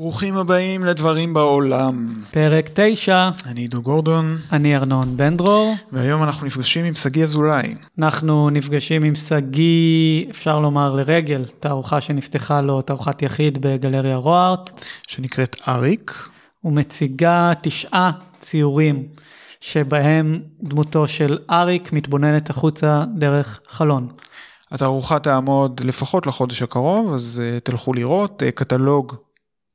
ברוכים הבאים לדברים בעולם. פרק 9, אני עידו גורדון, אני ארנון בן דרור. והיום אנחנו נפגשים עם שגיא אזולאי. אנחנו נפגשים עם שגיא, אפשר לומר לרגל, תערוכה שנפתחה לו, תערוכת יחיד בגלריה רוארט, שנקראת אריק. ומציגה תשעה ציורים שבהם דמותו של אריק מתבוננת החוצה דרך חלון. התערוכה תעמוד לפחות לחודש הקרוב, אז uh, תלכו לראות uh, קטלוג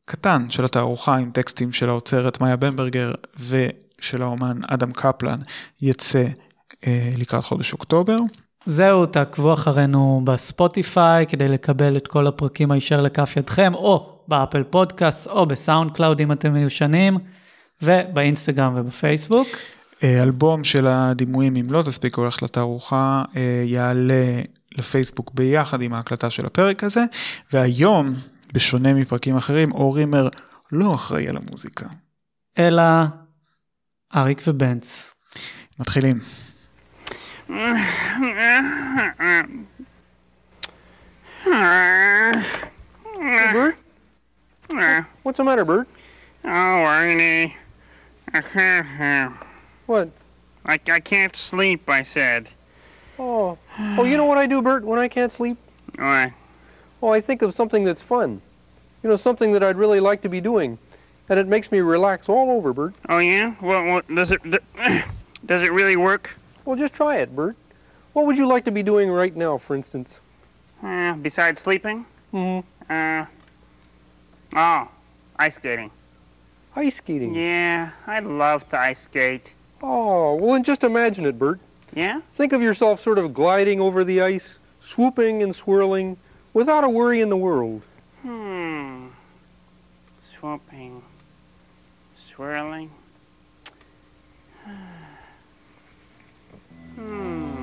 קטן של התערוכה עם טקסטים של האוצרת מאיה במברגר ושל האומן אדם קפלן יצא אה, לקראת חודש אוקטובר. זהו, תעקבו אחרינו בספוטיפיי כדי לקבל את כל הפרקים הישר לכף ידכם, או באפל פודקאסט, או בסאונד קלאוד אם אתם מיושנים, ובאינסטגרם ובפייסבוק. אלבום של הדימויים, אם לא תספיקו ללכת לתערוכה, יעלה לפייסבוק ביחד עם ההקלטה של הפרק הזה, והיום, בשונה מפרקים אחרים, אור רימר לא אחראי על המוזיקה. אלא אריק ובנץ. מתחילים. Hey, Bert? What's the matter, Bert? Oh, Ernie. I can't. What? I, I can't sleep, I said. Oh, oh, you know what I do, Bert, when I can't sleep? What? Oh, I think of something that's fun. You know, something that I'd really like to be doing, and it makes me relax all over, Bert. Oh, yeah? Well, what does it does it really work? Well, just try it, Bert. What would you like to be doing right now, for instance? Uh, besides sleeping? Mm-hmm. Uh. Oh, ice skating. Ice skating. Yeah, I'd love to ice skate. Oh, well, then just imagine it, Bert. Yeah? Think of yourself sort of gliding over the ice, swooping and swirling, without a worry in the world. Hmm. Swooping. Swirling. Hmm. Hmm.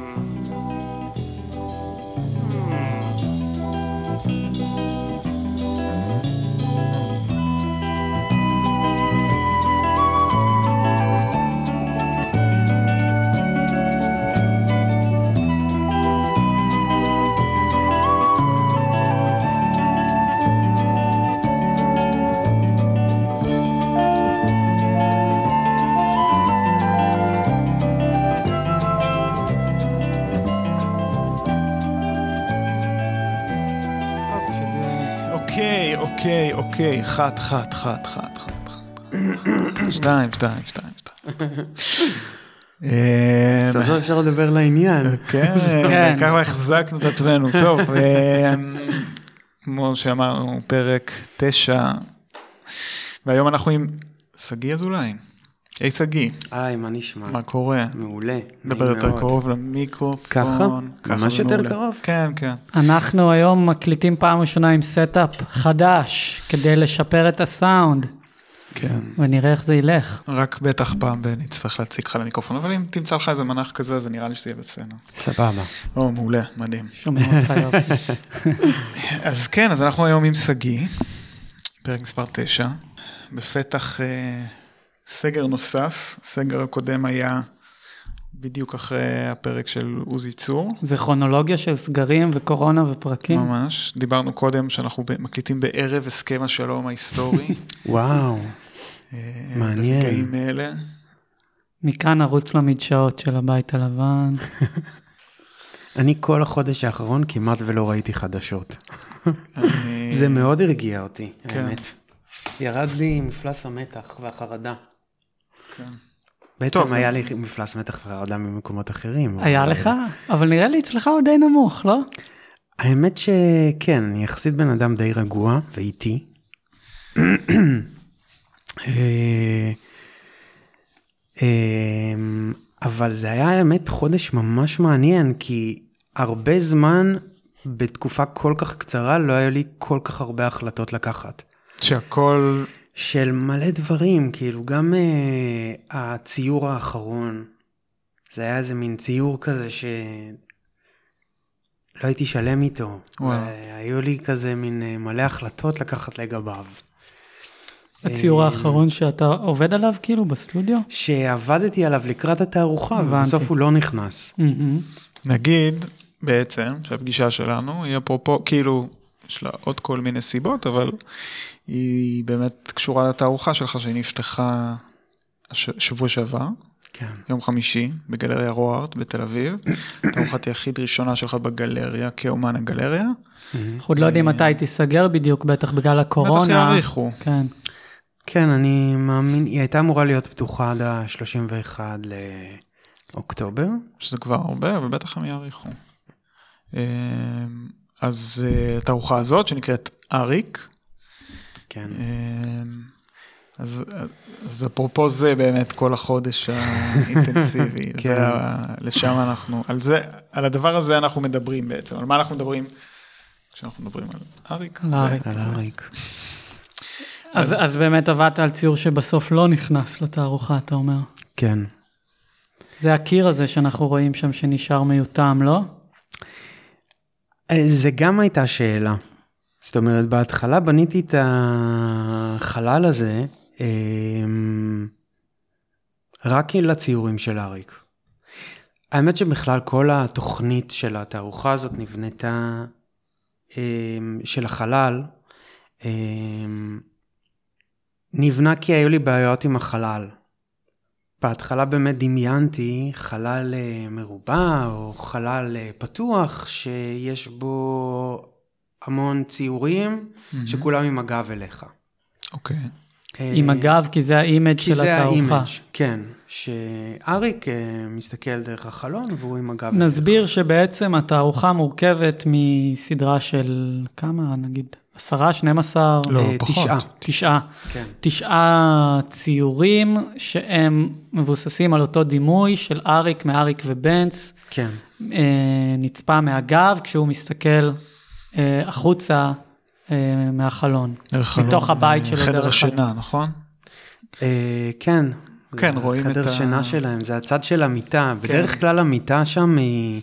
אוקיי, אוקיי, אוקיי, חת, חת, חת, חת, חת, חת. שתיים, שתיים, שתיים, שתיים. סוף סוף אפשר לדבר לעניין. כן, כן. ככה החזקנו את עצמנו. טוב, אה, כמו שאמרנו, פרק תשע, והיום אנחנו עם שגיא אזולאי. היי שגיא, היי, מה נשמע? מה קורה? מעולה. דבר יותר מאוד. קרוב למיקרופון. ככה? ככה ממש יותר מעולה. קרוב? כן, כן. אנחנו היום מקליטים פעם ראשונה עם setup חדש, כדי לשפר את הסאונד, כן. ונראה איך זה ילך. רק בטח פעם נצטרך להציג לך למיקרופון, אבל אם תמצא לך איזה מנח כזה, אז נראה לי שזה יהיה בסדר. סבבה. או, מעולה, מדהים. שומעים אותך יופי. אז כן, אז אנחנו היום עם שגיא, פרק מספר 9, בפתח אה, סגר נוסף, הסגר הקודם היה בדיוק אחרי הפרק של עוזי צור, זה כרונולוגיה של סגרים וקורונה ופרקים. ממש. דיברנו קודם שאנחנו מקליטים בערב הסכם השלום ההיסטורי. וואו. אה, מעניין. ברגעים אלה. מכאן נרוץ למדשאות של הבית הלבן. אני כל החודש האחרון כמעט ולא ראיתי חדשות. זה מאוד הרגיע אותי, כן. האמת. ירד לי מפלס המתח והחרדה. כן. בעצם טוב. היה לי מפלס מתח וחרדה ממקומות אחרים. היה אבל- לך? אבל נראה לי אצלך הוא די נמוך, לא? האמת שכן, אני יחסית בן אדם די רגוע ואיטי. אה, אמ, אבל זה היה האמת חודש ממש מעניין, כי הרבה זמן בתקופה כל כך קצרה לא היה לי כל כך הרבה החלטות לקחת. שהכל, של מלא דברים, כאילו גם uh, הציור האחרון, זה היה איזה מין ציור כזה ש... לא הייתי שלם איתו. וואו. והיו לי כזה מין אה, מלא החלטות לקחת לגביו. הציור אה, האחרון שאתה עובד עליו כאילו בסטודיו? שעבדתי עליו לקראת התערוכה, הבנתי. ובסוף הוא לא נכנס. נגיד בעצם שהפגישה שלנו היא אפרופו, כאילו, יש לה עוד כל מיני סיבות, אבל היא באמת קשורה לתערוכה שלך שנפתחה הש- שבוע שעבר, כן. יום חמישי, בגלריה רוארט בתל אביב. תערוכת יחיד ראשונה שלך בגלריה, כאומן הגלריה. אנחנו עוד לא יודעים מתי היא תיסגר בדיוק, בטח בגלל הקורונה. בטח יאריכו. כן. כן, אני מאמין, היא הייתה אמורה להיות פתוחה עד ה-31 לאוקטובר. שזה כבר הרבה, אבל בטח הם יאריכו. אמ, אז אה, התערוכה הזאת שנקראת אריק, כן. אמ, אז, אז אפרופו זה באמת כל החודש האינטנסיבי, כן. זה ה- לשם אנחנו, על זה, על הדבר הזה אנחנו מדברים בעצם, על מה אנחנו מדברים כשאנחנו מדברים על אריק. על אריק. על האריק. אז, אז באמת עבדת על ציור שבסוף לא נכנס לתערוכה, אתה אומר. כן. זה הקיר הזה שאנחנו רואים שם שנשאר מיותם, לא? אה, זה גם הייתה שאלה. זאת אומרת, בהתחלה בניתי את החלל הזה אמ, רק לציורים של אריק. האמת שבכלל כל התוכנית של התערוכה הזאת נבנתה, אמ, של החלל, אמ, נבנה כי היו לי בעיות עם החלל. בהתחלה באמת דמיינתי חלל אה, מרובע או חלל אה, פתוח שיש בו המון ציורים שכולם עם הגב אליך. אוקיי. עם הגב, כי זה ה image כי של זה התערוכה. ה image, כן. שאריק אה, מסתכל דרך החלון והוא עם הגב אליך. נסביר שבעצם התערוכה מורכבת מסדרה של כמה, נגיד, עשרה, 12? לא, אה, פחות. תשעה. תשעה. כן. תשעה ציורים שהם מבוססים על אותו דימוי של אריק מאריק ובנץ, כן. אה, נצפה מהגב כשהוא מסתכל אה, החוצה אה, מהחלון. דרך חלון, מתוך הבית שלו, חדר השינה, נכון? אה, כן. כן, רואים את ה- שינה שלהם, זה הצד של המיטה. כן. בדרך כלל המיטה שם היא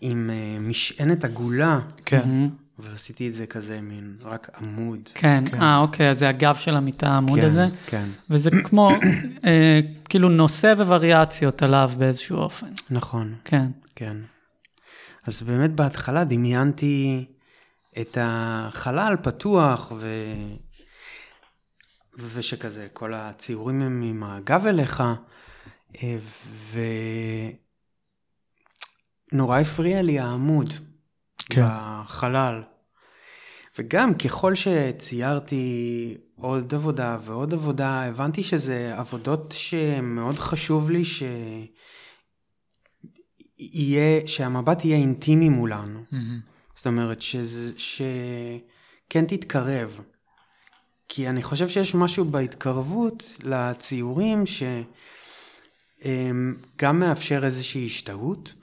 עם אה, משענת עגולה, כן. מהמם. אבל עשיתי את זה כזה מין רק עמוד. כן, אה, אוקיי, אז זה הגב של המיטה, העמוד כן, הזה. כן, וזה כמו, אה, כאילו נושא ווריאציות עליו באיזשהו אופן. נכון, כן. כן. אז באמת בהתחלה דמיינתי את החלל פתוח ו... ושכזה, כל הציורים הם עם הגב אליך, אה, ונורא הפריע לי העמוד כן. בחלל. וגם ככל שציירתי עוד עבודה ועוד עבודה, הבנתי שזה עבודות שמאוד חשוב לי ש... יהיה, שהמבט יהיה אינטימי מולנו. מהמם. זאת אומרת, שכן תתקרב. כי אני חושב שיש משהו בהתקרבות לציורים שגם מאפשר איזושהי השתהות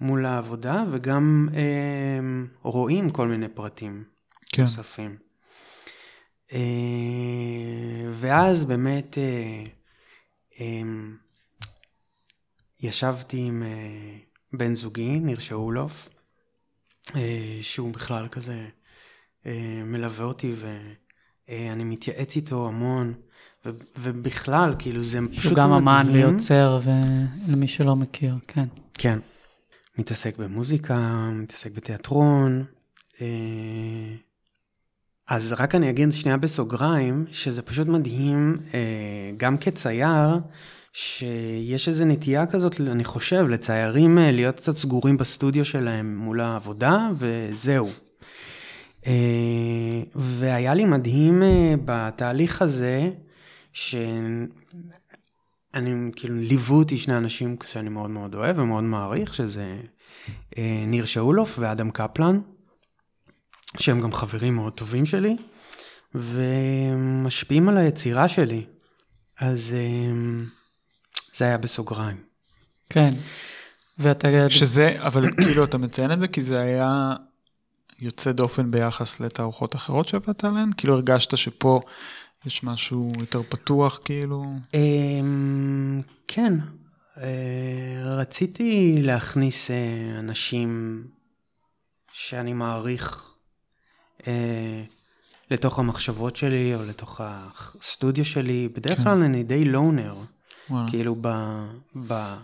מול העבודה, וגם אמ, רואים כל מיני פרטים כן. נוספים. אה, ואז באמת אה, אמ, ישבתי עם אה, בן זוגי, ניר שאולוף, שהוא בכלל כזה אה, מלווה אותי ואני מתייעץ איתו המון, ו- ובכלל, כאילו זה פשוט שהוא גם אמן מדהים. ויוצר, ולמי שלא מכיר, כן. כן. מתעסק במוזיקה, מתעסק בתיאטרון. אה, אז רק אני אגיד שנייה בסוגריים, שזה פשוט מדהים, אה, גם כצייר, שיש איזו נטייה כזאת, אני חושב, לציירים אה, להיות קצת סגורים בסטודיו שלהם מול העבודה, וזהו. אה, והיה לי מדהים אה, בתהליך הזה, שאני כאילו ליוו אותי שני אנשים שאני מאוד מאוד אוהב ומאוד מעריך, שזה ניר שאולוף ואדם קפלן, שהם גם חברים מאוד טובים שלי, ומשפיעים על היצירה שלי. אז זה היה בסוגריים. כן. ואתה... שזה, אבל כאילו אתה מציין את זה כי זה היה יוצא דופן ביחס לתערוכות אחרות שעבדת עליהן? כאילו הרגשת שפה יש משהו יותר פתוח כאילו? אמ, כן, אה, רציתי להכניס אה, אנשים שאני מעריך אה, לתוך המחשבות שלי או לתוך הסטודיו שלי. בדרך כן. כלל אני די לונר, וואלה. כאילו ב, ב,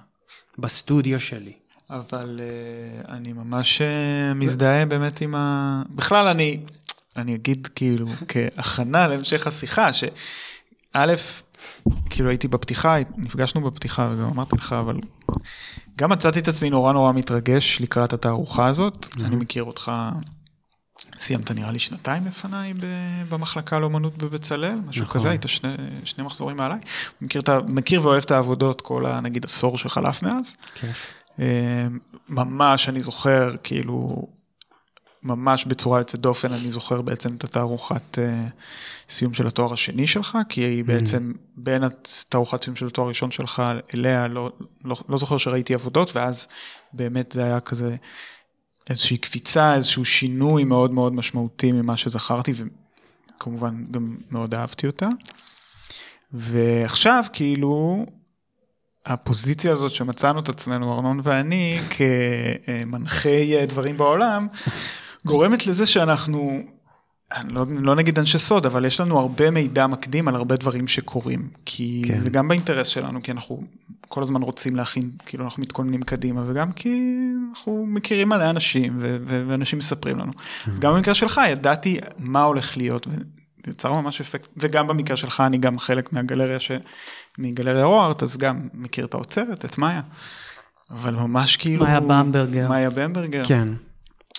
בסטודיו שלי. אבל uh, אני ממש uh, מזדהה באמת עם ה... בכלל אני, אני אגיד כאילו כהכנה להמשך השיחה, שא', כאילו הייתי בפתיחה, נפגשנו בפתיחה וגם אמרתי לך, אבל גם מצאתי את עצמי נורא נורא מתרגש לקראת התערוכה הזאת. אני מכיר אותך, סיימת נראה לי שנתיים לפניי במחלקה לאומנות בבצלאל, משהו נכון. כזה, היית שני, שני מחזורים מעליי. מכיר, מכיר ואוהב את העבודות כל הנגיד עשור שחלף מאז. כיף. אה, ממש אני זוכר כאילו ממש בצורה יוצאת דופן אני זוכר בעצם את התערוכת אה, סיום של התואר השני שלך כי היא בעצם בין התערוכת סיום של התואר הראשון שלך אליה לא, לא, לא זוכר שראיתי עבודות ואז באמת זה היה כזה איזושהי קפיצה איזשהו שינוי מאוד מאוד משמעותי ממה שזכרתי וכמובן גם מאוד אהבתי אותה. ועכשיו כאילו הפוזיציה הזאת שמצאנו את עצמנו ארנון ואני כמנחי אה, דברים בעולם גורמת לזה שאנחנו לא, לא נגיד אנשי סוד אבל יש לנו הרבה מידע מקדים על הרבה דברים שקורים כי כן. זה גם באינטרס שלנו כי אנחנו כל הזמן רוצים להכין כאילו אנחנו מתכוננים קדימה וגם כי אנחנו מכירים מלא אנשים ו- ו- ואנשים מספרים לנו אז גם במקרה שלך ידעתי מה הולך להיות. ו- זה יצר ממש אפקט וגם במקרה שלך אני גם חלק מהגלריה ש... מגלריה רוארט אז גם מכיר את האוצרת את מאיה. אבל ממש כאילו מאיה במברגר. מאיה במברגר כן.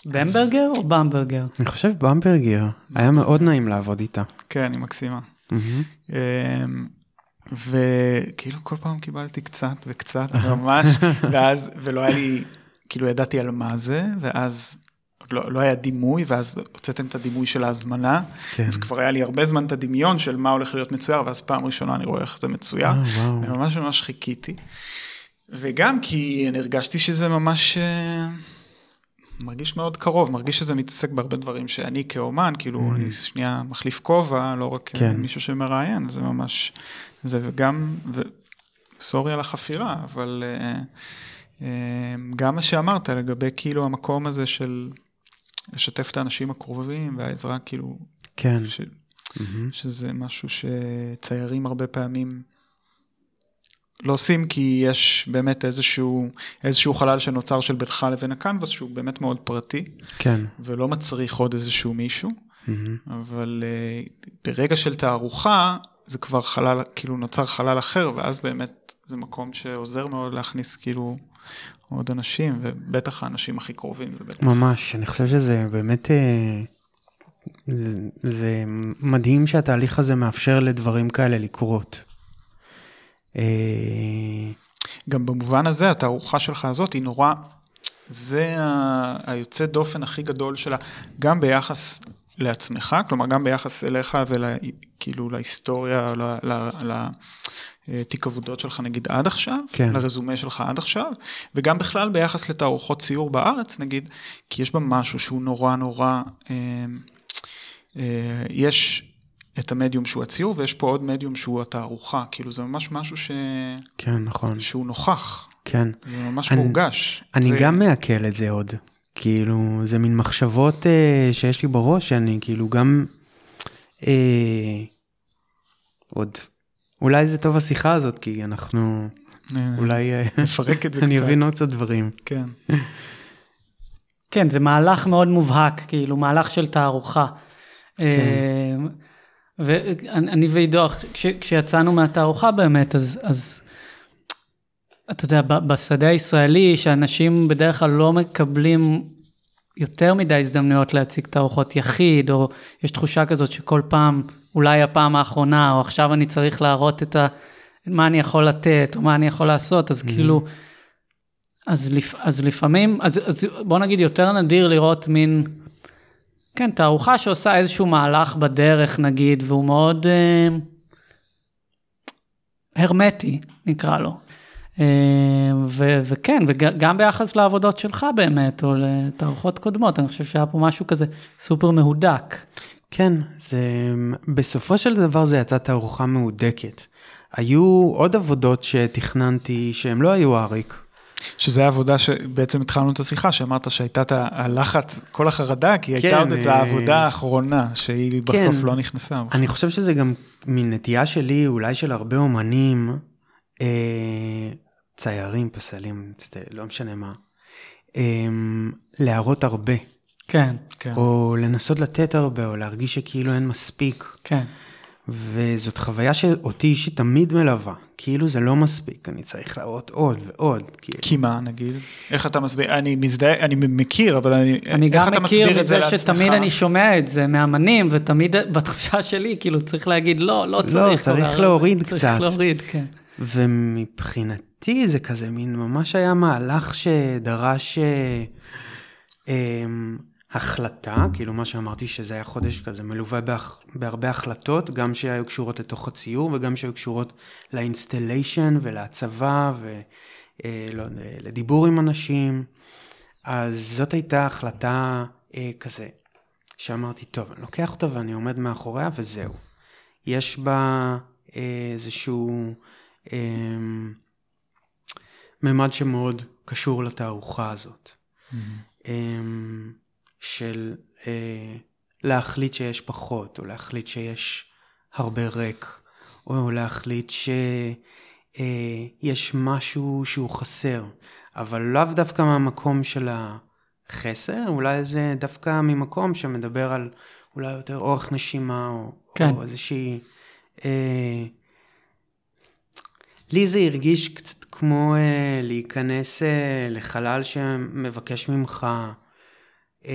במברגר או במברגר? אני חושב במברגר, היה מאוד נעים לעבוד איתה. כן היא מקסימה. אמ, וכאילו כל פעם קיבלתי קצת וקצת ממש ואז ולא היה לי כאילו ידעתי על מה זה ואז עוד לא, לא היה דימוי ואז הוצאתם את הדימוי של ההזמנה כן. וכבר היה לי הרבה זמן את הדמיון של מה הולך להיות מצויר ואז פעם ראשונה אני רואה איך זה מצויר אה. וממש ממש חיכיתי. וגם כי אני הרגשתי שזה ממש אה, מרגיש מאוד קרוב מרגיש שזה מתעסק בהרבה דברים שאני כאומן כאילו אני שנייה מחליף כובע לא רק כן. כן. מישהו שמראיין זה ממש זה וגם וסורי על החפירה אבל אה, אה, גם מה שאמרת לגבי כאילו המקום הזה של לשתף את האנשים הקרובים והעזרה כאילו כן. ש, מהמם. שזה משהו שציירים הרבה פעמים לא עושים כי יש באמת איזשהו איזשהו חלל שנוצר של בינך לבין הקנבס שהוא באמת מאוד פרטי כן. ולא מצריך עוד איזשהו מישהו מהמם. אבל uh, ברגע של תערוכה זה כבר חלל כאילו נוצר חלל אחר ואז באמת זה מקום שעוזר מאוד להכניס כאילו עוד אנשים ובטח האנשים הכי קרובים. ממש, אני חושב שזה באמת, אה, זה, זה מדהים שהתהליך הזה מאפשר לדברים כאלה לקרות. אה, גם במובן הזה התערוכה שלך הזאת היא נורא, זה היוצא דופן הכי גדול שלה, גם ביחס לעצמך, כלומר גם ביחס אליך וכאילו להיסטוריה, לתיק עבודות שלך נגיד עד עכשיו, כן. לרזומה שלך עד עכשיו, וגם בכלל ביחס לתערוכות ציור בארץ נגיד, כי יש בה משהו שהוא נורא נורא, אה, אה, יש את המדיום שהוא הציור ויש פה עוד מדיום שהוא התערוכה, כאילו זה ממש משהו ש... כן, נכון, שהוא נוכח, כן. זה ממש אני- מורגש. אני ו- גם מעכל את זה עוד. כאילו, זה מין מחשבות אה, שיש לי בראש, שאני כאילו גם... אה, עוד. אולי זה טוב השיחה הזאת, כי אנחנו... אה, אולי... אה, נפרק את זה אני קצת. אבין עוד קצת דברים. כן. כן, זה מהלך מאוד מובהק, כאילו, מהלך של תערוכה. כן. ואני ועידו, כש, כשיצאנו מהתערוכה באמת, אז, אז אתה יודע, בשדה הישראלי, שאנשים בדרך כלל לא מקבלים יותר מדי הזדמנויות להציג תערוכות יחיד, או יש תחושה כזאת שכל פעם, אולי הפעם האחרונה, או עכשיו אני צריך להראות את ה... מה אני יכול לתת, או מה אני יכול לעשות, אז כאילו... אז, לפ... אז לפעמים, אז, אז בוא נגיד יותר נדיר לראות מין, כן, תערוכה שעושה איזשהו מהלך בדרך נגיד, והוא מאוד אה, הרמטי, נקרא לו. אה, ו, וכן, וגם ביחס לעבודות שלך באמת, או לתערוכות קודמות, אני חושב שהיה פה משהו כזה סופר מהודק. כן, זה... בסופו של דבר זה יצא תערוכה מהודקת. היו עוד עבודות שתכננתי שהן לא היו אריק. שזה העבודה שבעצם התחלנו את השיחה, שאמרת שהייתה את הלחץ, כל החרדה, כי הייתה כן, עוד את אה, העבודה האחרונה, שהיא בסוף כן. לא נכנסה. אני חושב שזה גם מנטייה שלי, אולי של הרבה אומנים, אה, ציירים, פסלים, לא משנה מה, אה, להראות הרבה. כן, כן. או לנסות לתת הרבה, או להרגיש שכאילו אין מספיק. כן. וזאת חוויה שאותי אישית תמיד מלווה. כאילו זה לא מספיק, אני צריך להראות עוד ועוד. כאילו. כי מה נגיד? איך אתה מסביר? אני מזדהה, אני מכיר, אבל אני... אני איך גם אתה מכיר מסביר את זה לעצמך? שתמיד אני שומע את זה מאמנים, ותמיד בתחושה שלי, כאילו צריך להגיד, לא, לא צריך. צריך אבל להוריד צריך קצת. להוריד, כן. ומבחינתי זה כזה מין ממש היה מהלך שדרש אה, אה, החלטה, כאילו מה שאמרתי שזה היה חודש כזה מלווה בהח, בהרבה החלטות, גם שהיו קשורות לתוך הציור וגם שהיו קשורות לאינסטליישן ולהצבה ולדיבור עם אנשים. אז זאת הייתה החלטה אה, כזה, שאמרתי, טוב, אני לוקח אותה ואני עומד מאחוריה וזהו. יש בה אה, איזשהו אה, ממד שמאוד קשור לתערוכה הזאת. אה, של אה, להחליט שיש פחות, או להחליט שיש הרבה ריק, או להחליט שיש משהו שהוא חסר, אבל לאו דווקא מהמקום של החסר, אולי זה דווקא ממקום שמדבר על אולי יותר אורך נשימה, או, כן. או איזושהי... אה, לי זה הרגיש קצת כמו אה, להיכנס אה, לחלל שמבקש ממך אה,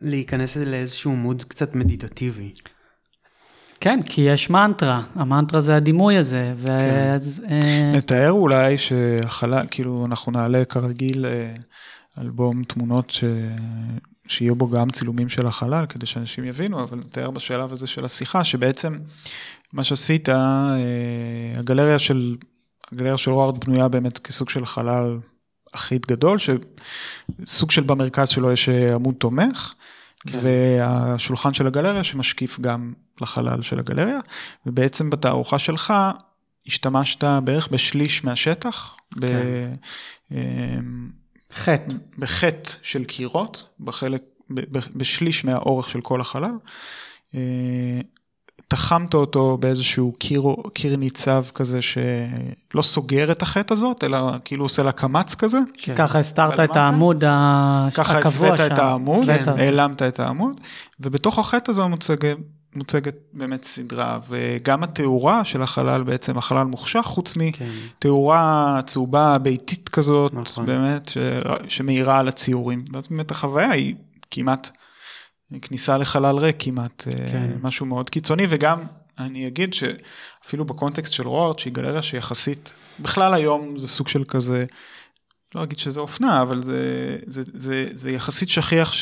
להיכנס לאיזשהו מוד קצת מדיטטיבי. כן, כי יש מנטרה, המנטרה זה הדימוי הזה, ואז... אה, נתאר אולי שהחלל, כאילו אנחנו נעלה כרגיל אה, אלבום תמונות ש... שיהיו בו גם צילומים של החלל כדי שאנשים יבינו, אבל נתאר בשלב הזה של השיחה שבעצם מה שעשית, אה, הגלריה של, הגלריה של ווארד בנויה באמת כסוג של חלל אחיד גדול, שסוג של במרכז שלו יש אה, עמוד תומך. כן. והשולחן של הגלריה שמשקיף גם לחלל של הגלריה, ובעצם בתערוכה שלך השתמשת בערך בשליש מהשטח, ב- כן. אמ, חטא. בחטא של קירות, בחלק, ב- ב- בשליש מהאורך של כל החלל. תחמת אותו באיזשהו קיר, קיר ניצב כזה שלא סוגר את החטא הזאת, אלא כאילו עושה לה קמץ כזה. כן. ככה הסתרת את? העמוד ה- ככה הקבוע הסווית את שם. העמוד, הסווית. העלמת את העמוד, ובתוך החטא הזה מוצגת, מוצגת באמת סדרה, וגם התאורה של החלל בעצם, החלל מוחשך, חוץ כן. מתאורה צהובה ביתית כזאת, נכון. באמת, ש... שמאירה על הציורים. ואז באמת החוויה היא כמעט כניסה לחלל ריק כמעט, כן. כן. משהו מאוד קיצוני, וגם אני אגיד שאפילו בקונטקסט של רוארד, שהיא גלריה שיחסית, בכלל היום זה סוג של כזה, לא אגיד שזה אופנה, אבל זה, זה, זה, זה יחסית שכיח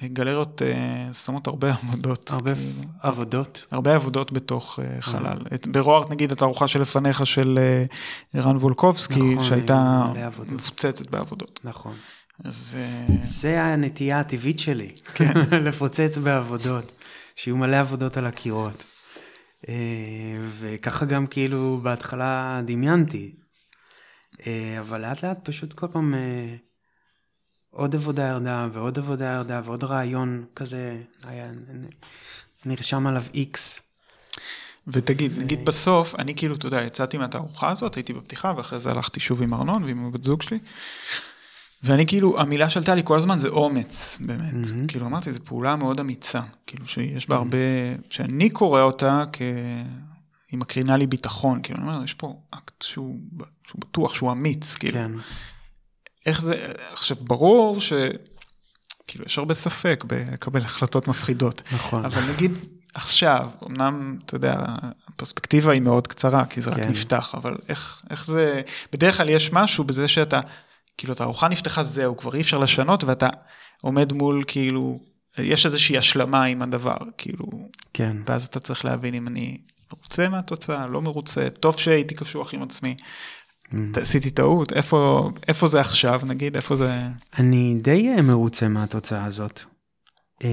שגלריות אה, שמות הרבה עבודות. הרבה כאילו, עבודות. הרבה עבודות בתוך אה, חלל. את- ברוארד נגיד התערוכה שלפניך של אה, ערן וולקובסקי, נכון, שהייתה. מפוצצת בעבודות. נכון. אז אה, זה הנטייה הטבעית שלי, כן. לפוצץ בעבודות, שיהיו מלא עבודות על הקירות. אה, וככה גם כאילו בהתחלה דמיינתי, אה, אבל לאט לאט פשוט כל פעם עוד עבודה ירדה ועוד עבודה ירדה ועוד רעיון כזה היה, נרשם עליו איקס. ותגיד, נגיד בסוף, אני כאילו, אתה יודע, יצאתי מהתערוכה הזאת, הייתי בפתיחה, ואחרי זה הלכתי שוב עם ארנון ועם הבת זוג שלי. ואני כאילו, המילה שעלתה לי כל הזמן זה אומץ, באמת. מהמם. כאילו, אמרתי, זו פעולה מאוד אמיצה. כאילו, שיש בה הרבה, שאני קורא אותה כ... היא מקרינה לי ביטחון. כאילו, אני אומר, יש פה אקט שהוא, שהוא בטוח, שהוא אמיץ. כאילו, כן, איך זה, עכשיו, ברור ש... כאילו, יש הרבה ספק בלקבל החלטות מפחידות. נכון. אבל נגיד עכשיו, אמנם, אתה יודע, הפרספקטיבה היא מאוד קצרה, כי זה רק כן. נפתח, אבל איך, איך זה, בדרך כלל יש משהו בזה שאתה, כאילו, התערוכה נפתחה, זהו, כבר אי אפשר לשנות, ואתה עומד מול, כאילו, יש איזושהי השלמה עם הדבר, כאילו, כן. ואז אתה צריך להבין אם אני מרוצה מהתוצאה, לא מרוצה, טוב שהייתי קשוח עם עצמי, Mm. עשיתי טעות, איפה, איפה זה עכשיו, נגיד, איפה זה... אני די אה, מרוצה מהתוצאה הזאת. אה,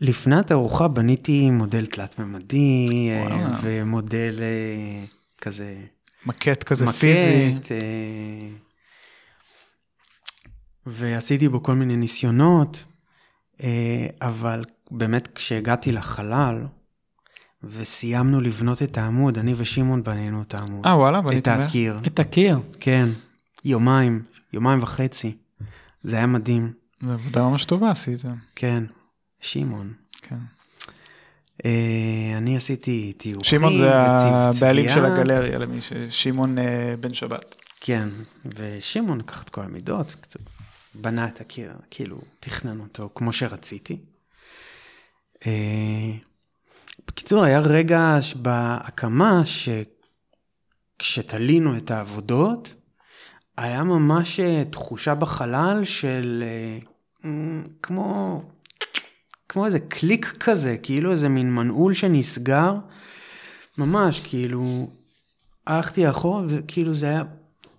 לפני התערוכה בניתי מודל תלת-ממדי אה. ומודל כזה מקט כזה פיזי. מקט, אה, ועשיתי בו כל מיני ניסיונות, אה, אבל באמת כשהגעתי לחלל וסיימנו לבנות את העמוד, אני ושמעון בנינו את העמוד. אה וואלה, את בניתם איך? הקיר, את הקיר. כן. יומיים, יומיים וחצי. זה היה מדהים, זו עבודה ממש טובה עשית. כן. שמעון. כן. אה, אני עשיתי טיוחים שמעון זה. הבעלים של הגלריה, למי ש... שמעון אה, בן שבת. כן, ושמעון לקח את כל המידות, קצת בנה את הקיר, כאילו, תכנן אותו כמו שרציתי. אה, בקיצור, היה רגע בהקמה שכשתלינו את העבודות, היה ממש תחושה בחלל של כמו, כמו איזה קליק כזה, כאילו איזה מין מנעול שנסגר, ממש, כאילו, הלכתי אחורה וכאילו זה היה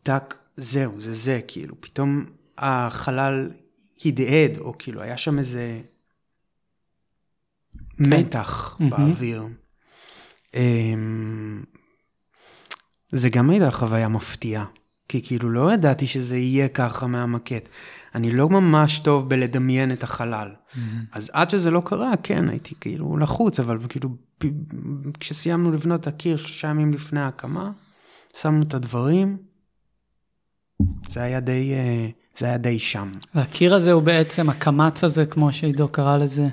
טאק, זהו, זה זה, כאילו, פתאום החלל הדהד, או כאילו היה שם איזה מתח מהמם. באוויר. אמ, זה גם הייתה חוויה מפתיעה, כי כאילו לא ידעתי שזה יהיה ככה מהמקט. אני לא ממש טוב בלדמיין את החלל. אז עד שזה לא קרה, כן, הייתי כאילו לחוץ, אבל כאילו, כשסיימנו לבנות את הקיר שלושה ימים לפני ההקמה, שמנו את הדברים, זה היה די, אה, זה היה די שם. והקיר הזה הוא בעצם, הקמץ הזה, כמו שעידו קרא לזה,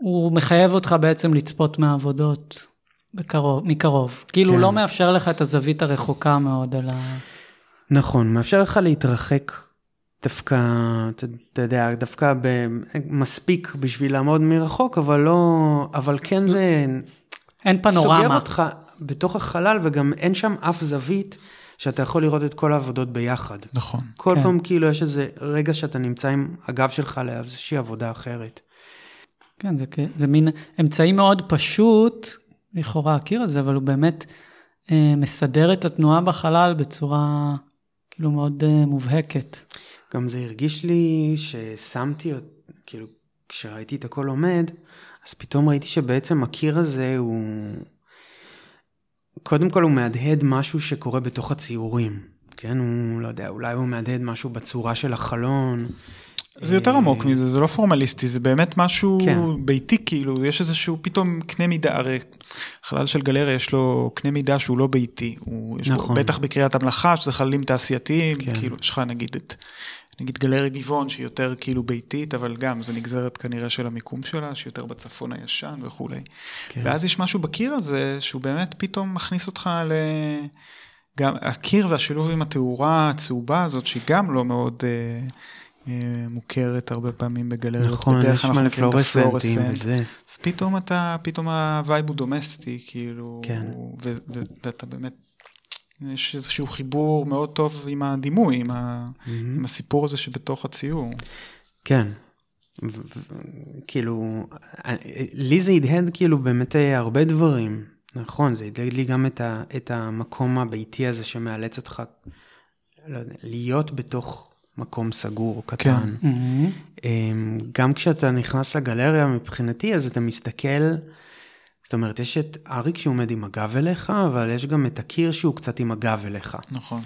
הוא מחייב אותך בעצם לצפות מהעבודות בקרוב, מקרוב. כאילו, כן. לא מאפשר לך את הזווית הרחוקה מאוד על ה... נכון, מאפשר לך להתרחק דווקא, אתה, יודע, דווקא מספיק בשביל לעמוד מרחוק, אבל לא, אבל כן זה אין סוגר פנורמה. אותך בתוך החלל, וגם אין שם אף זווית שאתה יכול לראות את כל העבודות ביחד. נכון. כל כן. פעם כאילו יש איזה רגע שאתה נמצא עם הגב שלך לאיזושהי עבודה אחרת. כן, זה, זה מין אמצעי מאוד פשוט, לכאורה הקיר הזה, אבל הוא באמת אה, מסדר את התנועה בחלל בצורה כאילו מאוד אה, מובהקת. גם זה הרגיש לי ששמתי, כאילו, כשראיתי את הכל עומד, אז פתאום ראיתי שבעצם הקיר הזה הוא... קודם כל הוא מהדהד משהו שקורה בתוך הציורים, כן? הוא, לא יודע, אולי הוא מהדהד משהו בצורה של החלון. זה יותר אה, עמוק מזה, זה לא פורמליסטי, זה באמת משהו כן. ביתי, כאילו, יש איזשהו פתאום קנה מידה, הרי חלל של גלריה יש לו קנה מידה שהוא לא ביתי, הוא, יש נכון. לו, בטח בקריית המלאכה, שזה חללים תעשייתיים, כן. כאילו, יש לך נגיד את, נגיד גלריה גבעון שהיא יותר כאילו ביתית, אבל גם זה נגזרת כנראה של המיקום שלה, שהיא יותר בצפון הישן וכולי. כן. ואז יש משהו בקיר הזה, שהוא באמת פתאום מכניס אותך ל... גם הקיר והשילוב עם התאורה הצהובה הזאת, שהיא גם לא מאוד אה, אה, מוכרת הרבה פעמים בגלריות. נכון, יש כלל מלא אנחנו מכירים את פלורסנטים הפלורסנט. וזה. אז פתאום אתה, פתאום ה vibe הוא domestic, כאילו, כן. ו- ו- ואתה באמת, יש איזשהו חיבור מאוד טוב עם הדימוי, עם, ה- עם הסיפור הזה שבתוך הציור. כן. ו- ו- כאילו, אה, לי זה הדהד כאילו באמת אה, הרבה דברים. נכון, זה הדהד לי גם את, ה, את המקום הביתי הזה שמאלץ אותך לא יודע, להיות בתוך מקום סגור, קטן. כן. אמ, גם כשאתה נכנס לגלריה מבחינתי, אז אתה מסתכל, זאת אומרת, יש את אריק שעומד עם הגב אליך, אבל יש גם את הקיר שהוא קצת עם הגב אליך. נכון.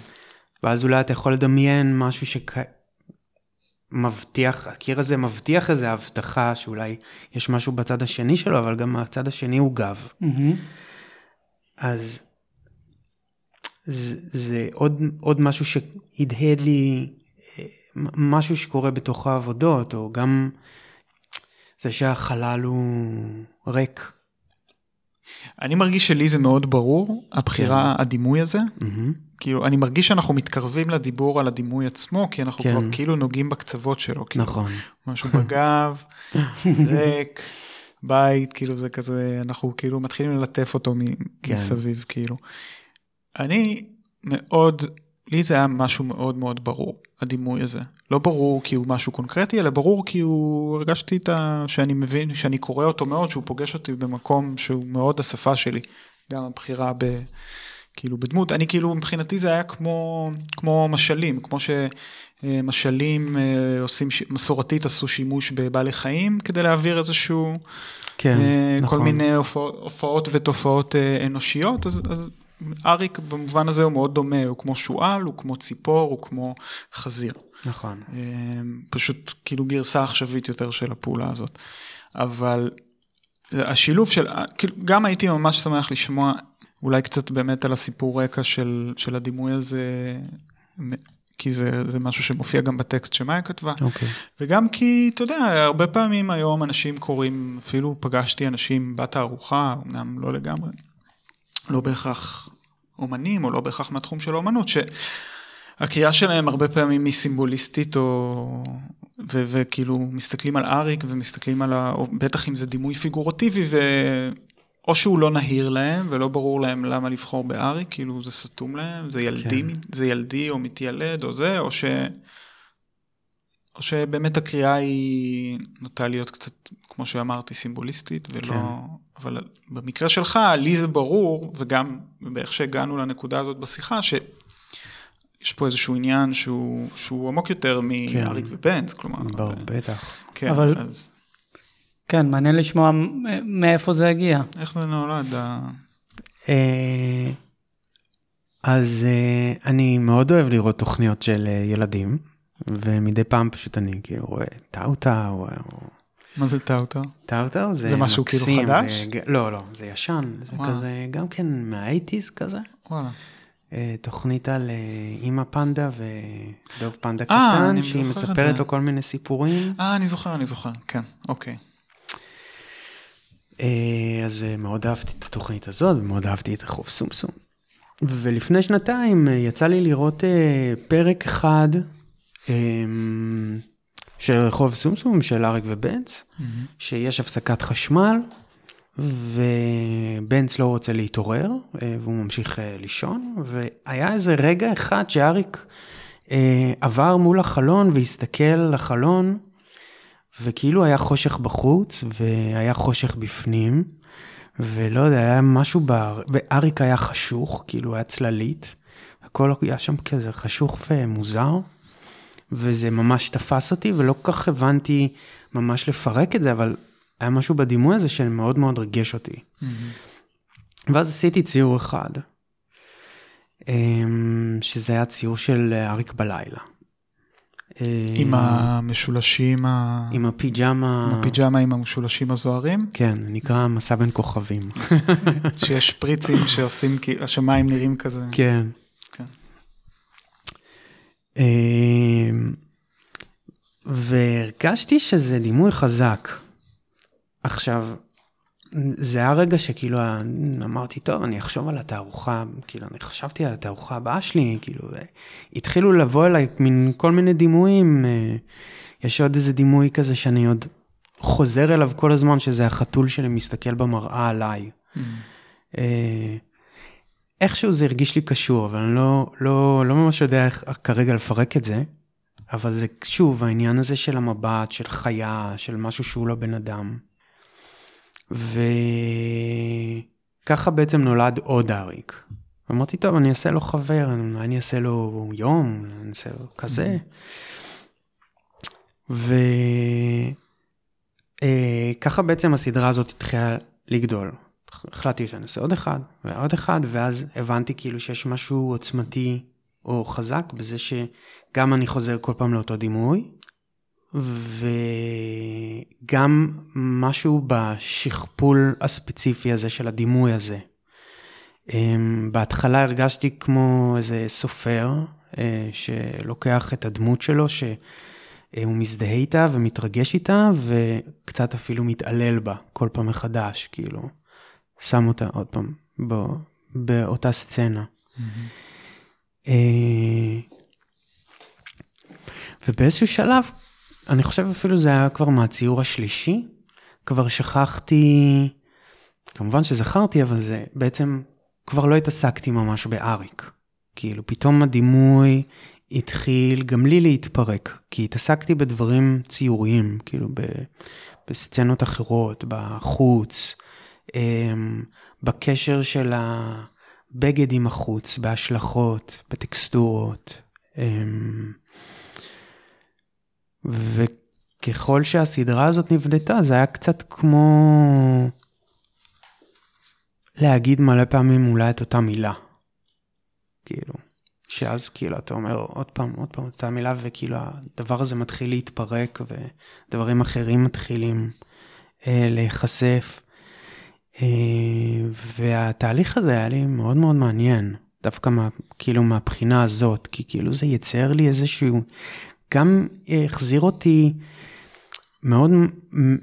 ואז אולי אתה יכול לדמיין משהו שכ... מבטיח, הקיר הזה מבטיח איזו הבטחה שאולי יש משהו בצד השני שלו, אבל גם הצד השני הוא גב. מהמם. אז זה, זה עוד, עוד משהו שהדהד לי, אה, משהו שקורה בתוך העבודות, או גם זה שהחלל הוא ריק. אני מרגיש שלי זה מאוד ברור, הבחירה, הדימוי הזה. מהמם. כאילו, אני מרגיש שאנחנו מתקרבים לדיבור על הדימוי עצמו, כי אנחנו כן. כבר כאילו נוגעים בקצוות שלו. כאילו, נכון. משהו בגב, ריק, בית, כאילו זה כזה, אנחנו כאילו מתחילים ללטף אותו מ- כן. מסביב, כאילו. אני מאוד, לי זה היה משהו מאוד מאוד ברור, הדימוי הזה. לא ברור כי הוא משהו קונקרטי, אלא ברור כי הוא, הרגשתי את ה... שאני מבין, שאני קורא אותו מאוד, שהוא פוגש אותי במקום שהוא מאוד השפה שלי. גם הבחירה ב... כאילו בדמות, אני כאילו מבחינתי זה היה כמו, כמו משלים, כמו שמשלים אה, עושים, ש- מסורתית עשו שימוש בבעלי חיים כדי להעביר איזשהו, כן, אה, נכון. כל מיני הופעות, הופעות ותופעות אה, אנושיות, אז, אז אריק במובן הזה הוא מאוד דומה, הוא כמו שועל, הוא כמו ציפור, הוא כמו חזיר. נכון. אה, פשוט כאילו גרסה עכשווית יותר של הפעולה הזאת. אבל השילוב של, כאילו גם הייתי ממש שמח לשמוע אולי קצת באמת על הסיפור רקע של, של הדימוי הזה כי זה, זה משהו שמופיע גם בטקסט שמאיה כתבה. אוקיי. וגם כי, אתה יודע, הרבה פעמים היום אנשים קוראים, אפילו פגשתי אנשים בתערוכה, אמנם לא לגמרי, לא בהכרח אומנים או לא בהכרח מהתחום של האומנות, שהקריאה שלהם הרבה פעמים היא סימבוליסטית או... ו- וכאילו מסתכלים על אריק ומסתכלים על ה... או בטח אם זה דימוי פיגורטיבי ו... או שהוא לא נהיר להם ולא ברור להם למה לבחור באריק, כאילו זה סתום להם, זה ילדי, כן. זה ילדי או מתיילד או זה, או ש... או שבאמת הקריאה היא נוטה להיות קצת, כמו שאמרתי, סימבוליסטית, ולא... כן. אבל במקרה שלך, לי זה ברור, וגם באיך שהגענו לנקודה הזאת בשיחה, שיש פה איזשהו עניין שהוא, שהוא עמוק יותר מאריק ובנץ, כלומר... ברור, ו- בטח. כן, אבל- אז כן, מעניין לשמוע מאיפה זה הגיע. איך זה נולד? ה- אה, אז אה, אני מאוד אוהב לראות תוכניות של אה, ילדים, ומדי פעם פשוט אני כאילו רואה טאוטאו, או מה זה טאוטה? טאוטאו זה זה משהו כאילו מקסים, חדש? וג- לא, לא, זה ישן, זה וואו. כזה, גם כן מהאייטיז כזה. וואלה. אה, תוכנית על אה, אימא פנדה ודוב פנדה אה, קטן, שהיא מספרת זה. לו כל מיני סיפורים. אה, אני זוכר, אני זוכר, כן, אוקיי. אז מאוד אהבתי את התוכנית הזאת, ומאוד אהבתי את רחוב סומסום. ולפני שנתיים יצא לי לראות פרק אחד אה, של רחוב סומסום, של אריק ובנץ, שיש הפסקת חשמל, ובנץ לא רוצה להתעורר, אה, והוא ממשיך אה, לישון, והיה איזה רגע אחד שאריק אה, עבר מול החלון והסתכל על החלון, וכאילו היה חושך בחוץ, והיה חושך בפנים, ולא יודע, היה משהו ב... ואריק היה חשוך, כאילו היה צללית, הכל היה שם כזה חשוך ומוזר, וזה ממש תפס אותי, ולא כל כך הבנתי ממש לפרק את זה, אבל היה משהו בדימוי הזה שמאוד מאוד ריגש אותי. ואז עשיתי ציור אחד, אמ, שזה היה ציור של אריק בלילה. עם אמ, המשולשים, ה- עם הפיג'מה, עם הפיג'מה עם המשולשים הזוהרים, כן, נקרא מסע בין כוכבים. שיש פריצים שעושים, השמיים נראים כזה. כן. אמ, והרגשתי שזה דימוי חזק. עכשיו, זה היה רגע שכאילו אמרתי, טוב, אני אחשוב על התערוכה, כאילו, אני חשבתי על התערוכה הבאה שלי, כאילו, התחילו לבוא אליי מין כל מיני דימויים. אה, יש עוד איזה דימוי כזה שאני עוד חוזר אליו כל הזמן, שזה החתול שלי מסתכל במראה עליי. אה, איכשהו זה הרגיש לי קשור, אבל אני לא, לא, לא ממש יודע איך כרגע לפרק את זה. אבל זה שוב העניין הזה של המבט, של חיה, של משהו שהוא לא בן אדם. וככה בעצם נולד עוד אריק. אמרתי, טוב, אני אעשה לו חבר, אני אעשה לו יום, אני אעשה לו כזה. וככה בעצם הסדרה הזאת התחילה לגדול. החלטתי שאני עושה עוד אחד ועוד אחד, ואז הבנתי כאילו שיש משהו עוצמתי או חזק בזה שגם אני חוזר כל פעם לאותו דימוי, וגם משהו בשכפול הספציפי הזה של הדימוי הזה. אמ, בהתחלה הרגשתי כמו איזה סופר אה, שלוקח את הדמות שלו, שהוא מזדהה איתה ומתרגש איתה, וקצת אפילו מתעלל בה כל פעם מחדש, כאילו, שם אותה עוד פעם בא, באותה סצנה. אה, ובאיזשהו שלב, אני חושב אפילו זה היה כבר מהציור השלישי, כבר שכחתי, כמובן שזכרתי, אבל זה בעצם, כבר לא התעסקתי ממש באריק. כאילו, פתאום הדימוי התחיל גם לי להתפרק, כי התעסקתי בדברים ציוריים, כאילו ב, בסצנות אחרות, בחוץ, בקשר של הבגד עם החוץ, בהשלכות, בטקסטורות. אמ, וככל שהסדרה הזאת נבדתה, זה היה קצת כמו להגיד מלא פעמים אולי את אותה מילה. כאילו, שאז כאילו אתה אומר עוד פעם, עוד פעם אותה מילה, וכאילו הדבר הזה מתחיל להתפרק, ודברים אחרים מתחילים אה, להיחשף. אה, והתהליך הזה היה לי מאוד מאוד מעניין. דווקא מה, כאילו מהבחינה הזאת, כי כאילו זה יצייר לי איזשהו, גם החזיר אותי, מאוד,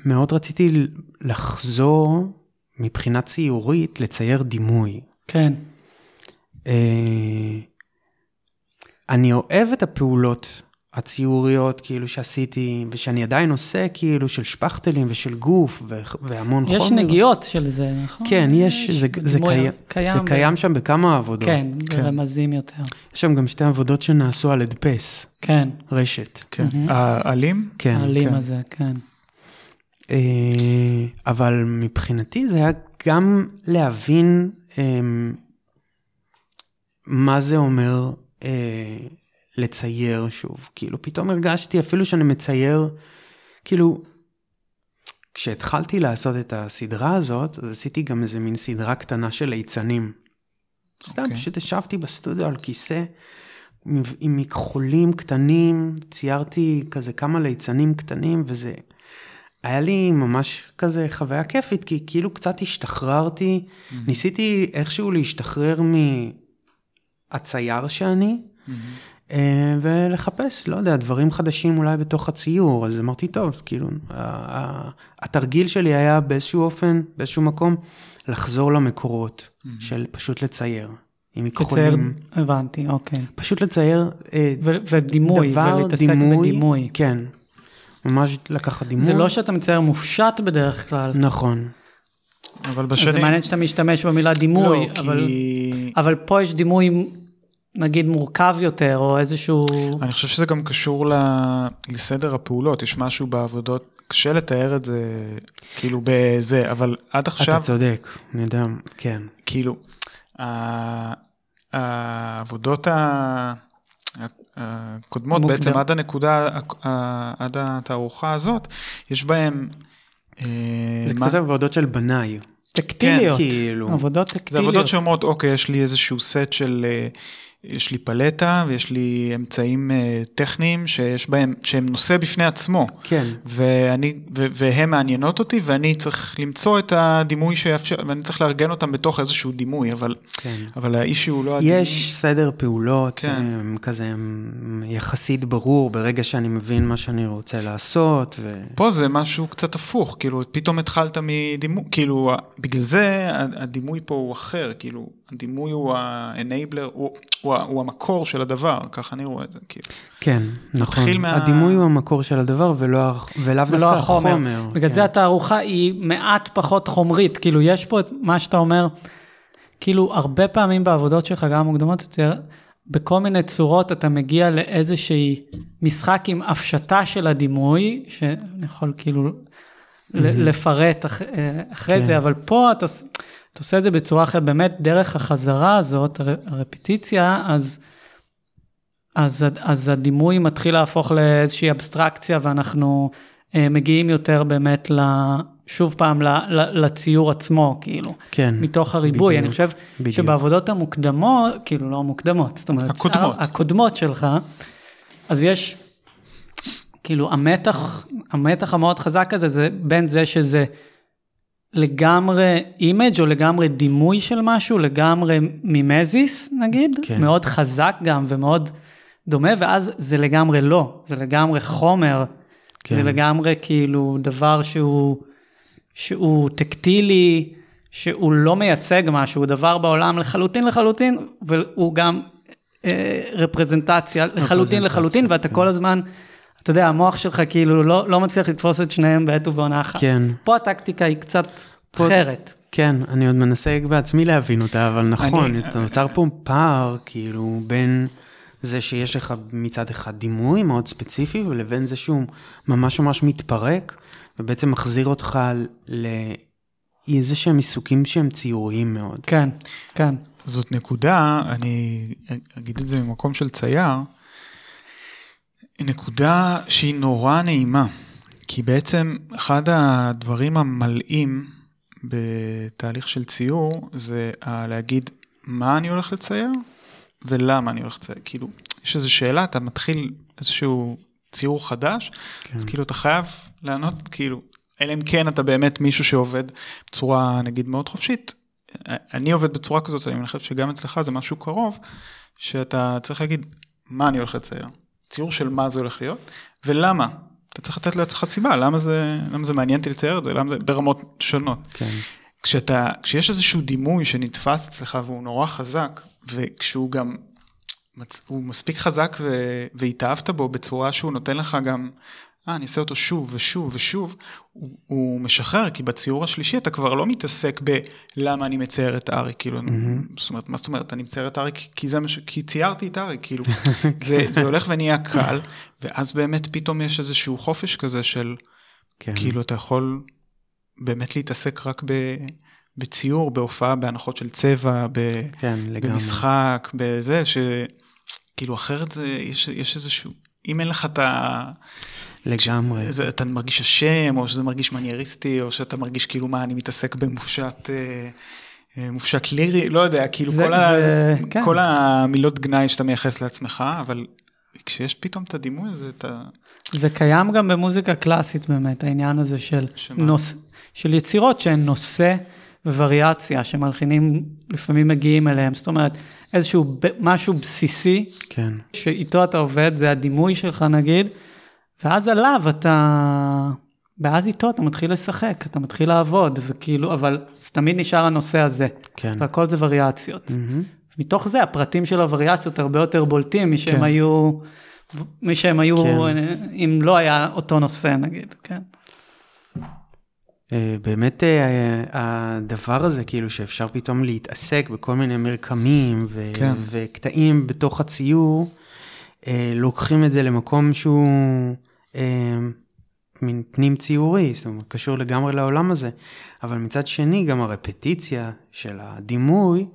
מאוד רציתי לחזור מבחינה ציורית, לצייר דימוי. כן. אה, אני אוהב את הפעולות הציוריות כאילו שעשיתי, ושאני עדיין עושה כאילו של שפכטלים ושל גוף ו- והמון יש חומר. יש נגיעות של זה, נכון? כן, יש, זה, זה, דימוי קיים, קיים זה ב- קיים שם בכמה עבודות. כן, כן. ברמזים יותר. יש שם גם שתי עבודות שנעשו על הדפס, כן, רשת. כן. העלים? כן, האלים כן. הזה, כן. אה, אבל מבחינתי זה היה גם להבין אה, מה זה אומר אה, לצייר שוב. כאילו, פתאום הרגשתי אפילו שאני מצייר, כאילו, כשהתחלתי לעשות את הסדרה הזאת, אז עשיתי גם איזה מין סדרה קטנה של ליצנים. סתם, אוקיי. פשוט ישבתי בסטודיו על כיסא עם, מכחולים קטנים, ציירתי כזה כמה ליצנים קטנים, וזה היה לי ממש כזה חוויה כיפית, כי כאילו קצת השתחררתי, Mm-hmm. ניסיתי איכשהו להשתחרר מהצייר שאני, אה, ולחפש, לא יודע, דברים חדשים אולי בתוך הציור, אז אמרתי, טוב, אז כאילו, התרגיל שלי היה באיזשהו אופן, באיזשהו מקום, לחזור למקורות של פשוט לצייר. עם לצייר, מכחולים. הבנתי, אוקיי. פשוט לצייר אה, ו- ודימוי, דבר, ולהתעסק דימוי, בדימוי. כן. ממש לקחת דימוי. זה לא שאתה מצייר מופשט בדרך כלל. נכון. אבל אז בשנים... זה מעניין שאתה משתמש במילה דימוי, לא, אבל, כי... אבל פה יש דימוי נגיד מורכב יותר, או איזשהו... אני חושב שזה גם קשור ל... לסדר הפעולות, יש משהו בעבודות, קשה לתאר את זה כאילו בזה, אבל עד עכשיו, אתה צודק, אני יודע, כן. כאילו, העבודות ה- הקודמות מוקדם. בעצם עד הנקודה, עד התערוכה הזאת, יש בהם... אה, זה מה- קצת עבודות של בנאי. טקטיליות, כן, כאילו. עבודות זה טקטיליות. עבודות שאומרות, אוקיי, יש לי איזשהו סט של, אה, יש לי פלטה ויש לי אמצעים אה, טכניים שיש בהם, שהם נושא בפני עצמו. כן. ואני, ו- והן מעניינות אותי ואני צריך למצוא את הדימוי שיאפשר, ואני צריך לארגן אותם בתוך איזשהו דימוי, אבל, כן. אבל האיש הוא לא הדימוי. יש סדר פעולות כן. כזה יחסית ברור ברגע שאני מבין מה שאני רוצה לעשות. ו... פה זה משהו קצת הפוך, כאילו פתאום התחלת מדימוי, כאילו בגלל זה הדימוי פה הוא אחר, כאילו הדימוי הוא ה-enabler, הוא, הוא, הוא המקור של הדבר, ככה אני רואה את זה, כאילו. כן, נכון. מה- הדימוי הוא המקור של הדבר ולא, ולאו דווקא ולא החומר. החומר. בגלל כן. זה התערוכה היא מעט פחות חומרית, כאילו יש פה את מה שאתה אומר, כאילו הרבה פעמים בעבודות שלך, גם מוקדמות יותר, בכל מיני צורות אתה מגיע לאיזושהי משחק עם הפשטה של הדימוי, שאני יכול כאילו לפרט אח, אה, אחרי כן. זה, אבל פה אתה, אתה עושה את זה בצורה אחרת, באמת דרך החזרה הזאת, הר- הרפטיציה, אז... אז, אז הדימוי מתחיל להפוך לאיזושהי אבסטרקציה ואנחנו אה, מגיעים יותר באמת, ל, שוב פעם, ל, ל, לציור עצמו, כאילו, כן. מתוך הריבוי. בדיוק, אני חושב בדיוק. שבעבודות המוקדמות, כאילו לא המוקדמות, זאת אומרת, הקודמות. הקודמות שלך, אז יש, כאילו המתח, המתח המאוד חזק הזה, זה בין זה שזה לגמרי image או לגמרי דימוי של משהו, לגמרי מימזיס נגיד, כן. מאוד חזק גם ומאוד דומה, ואז זה לגמרי לא, זה לגמרי חומר, כן. זה לגמרי כאילו דבר שהוא, שהוא טקטילי, שהוא לא מייצג משהו, הוא דבר בעולם לחלוטין לחלוטין, והוא גם אה, רפרזנטציה לחלוטין לחלוטין, ואתה כן. כל הזמן, אתה יודע, המוח שלך כאילו לא, לא מצליח לתפוס את שניהם בעת ובעונה אחת. כן. פה הטקטיקה היא קצת פה- אחרת. כן, אני עוד מנסה בעצמי להבין אותה, אבל נכון, אני- נוצר פה פער, כאילו, בין זה שיש לך מצד אחד דימוי מאוד ספציפי, ולבין זה שהוא ממש ממש מתפרק, ובעצם מחזיר אותך לאיזה שהם עיסוקים שהם ציוריים מאוד. כן, כן. זאת נקודה, אני אגיד את זה ממקום של צייר, נקודה שהיא נורא נעימה, כי בעצם אחד הדברים המלאים בתהליך של ציור זה להגיד מה אני הולך לצייר ולמה אני הולך לצייר. כאילו, יש איזו שאלה, אתה מתחיל איזשהו ציור חדש, כן. אז כאילו אתה חייב לענות, כאילו, אלא אם כן אתה באמת מישהו שעובד בצורה נגיד מאוד חופשית, אני עובד בצורה כזאת, אני חושב שגם אצלך זה משהו קרוב, שאתה צריך להגיד מה אני הולך לצייר, ציור של מה זה הולך להיות, ולמה. אתה צריך לתת לעצמך סיבה, למה זה, למה זה מעניין אותי לצייר את זה, למה זה ברמות שונות. כן. כשאתה, כשיש איזשהו דימוי שנתפס אצלך והוא נורא חזק, וכשהוא גם, הוא מספיק חזק ו- והתאהבת בו בצורה שהוא נותן לך גם, אה, אני אעשה אותו שוב ושוב ושוב, הוא, הוא משחרר, כי בציור השלישי אתה כבר לא מתעסק בלמה אני מצייר את אריק, כאילו, mm-hmm. זאת אומרת, מה זאת אומרת, אני מצייר את אריק כי זה מה ש... כי ציירתי את אריק, כאילו, זה, זה הולך ונהיה קל, ואז באמת פתאום יש איזשהו חופש כזה של, כן. כאילו אתה יכול באמת להתעסק רק ב, בציור, בהופעה, בהנחות של צבע, ב, כן. במשחק, בזה, שכאילו אחרת זה, יש, יש איזשהו, אם אין לך את ה... לגמרי. זה, אתה מרגיש אשם, או שזה מרגיש מנייריסטי, או שאתה מרגיש כאילו מה, אני מתעסק במופשט... אה, אה, מופשט לירי, לא יודע, כאילו זה- כל, ה... זה- כן. כל המילות גנאי שאתה מייחס לעצמך, אבל כשיש פתאום את הדימוי הזה, אתה... זה קיים גם במוזיקה קלאסית באמת, העניין הזה של, שמה? נוס, של יצירות שהן נושא ווריאציה, שמלחינים לפעמים מגיעים אליהם, זאת אומרת, איזשהו ב, משהו בסיסי, כן. שאיתו אתה עובד, זה הדימוי שלך נגיד, ואז עליו אתה, ואז איתו אתה מתחיל לשחק, אתה מתחיל לעבוד, וכאילו, אבל זה תמיד נשאר הנושא הזה, כן. והכל זה וריאציות. מהמם. מתוך זה הפרטים של הווריאציות הרבה יותר בולטים משהם כן. היו, משהם היו, כן. אם לא היה אותו נושא נגיד, כן. אה, באמת אה, הדבר הזה כאילו שאפשר פתאום להתעסק בכל מיני מרקמים ו- כן. וקטעים בתוך הציור, אה, לוקחים את זה למקום שהוא אה, מין פנים ציורי, זאת אומרת קשור לגמרי לעולם הזה, אבל מצד שני גם הרפטיציה של הדימוי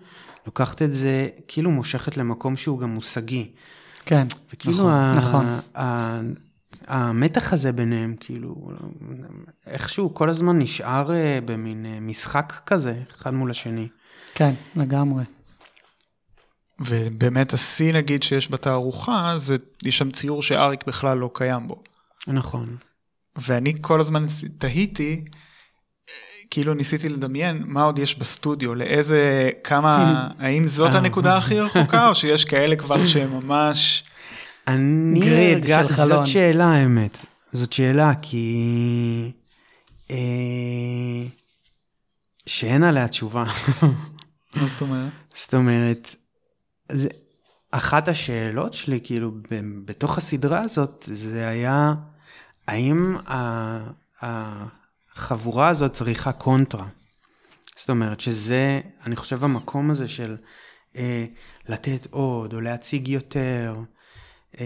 לוקחת את זה כאילו מושכת למקום שהוא גם מושגי. כן, וכאילו נכון, ה- נכון. ה- המתח הזה ביניהם, כאילו, איכשהו כל הזמן נשאר אה, במין אה, משחק כזה, אחד מול השני. כן, לגמרי. ובאמת השיא נגיד שיש בתערוכה, זה, יש שם ציור שאריק בכלל לא קיים בו. נכון. ואני כל הזמן תהיתי, כאילו ניסיתי לדמיין מה עוד יש בסטודיו, לאיזה, כמה, האם זאת אה. הנקודה הכי רחוקה, או שיש כאלה כבר שהם ממש, אני גריד של חלון. זאת שאלה האמת. זאת שאלה כי... אה, שאין עליה תשובה. מה זאת אומרת? זאת אומרת, זה, אחת השאלות שלי, כאילו, בתוך הסדרה הזאת, זה היה, האם החבורה הזאת צריכה קונטרה? זאת אומרת, שזה, אני חושב, המקום הזה של אה, לתת עוד, או להציג יותר, אה,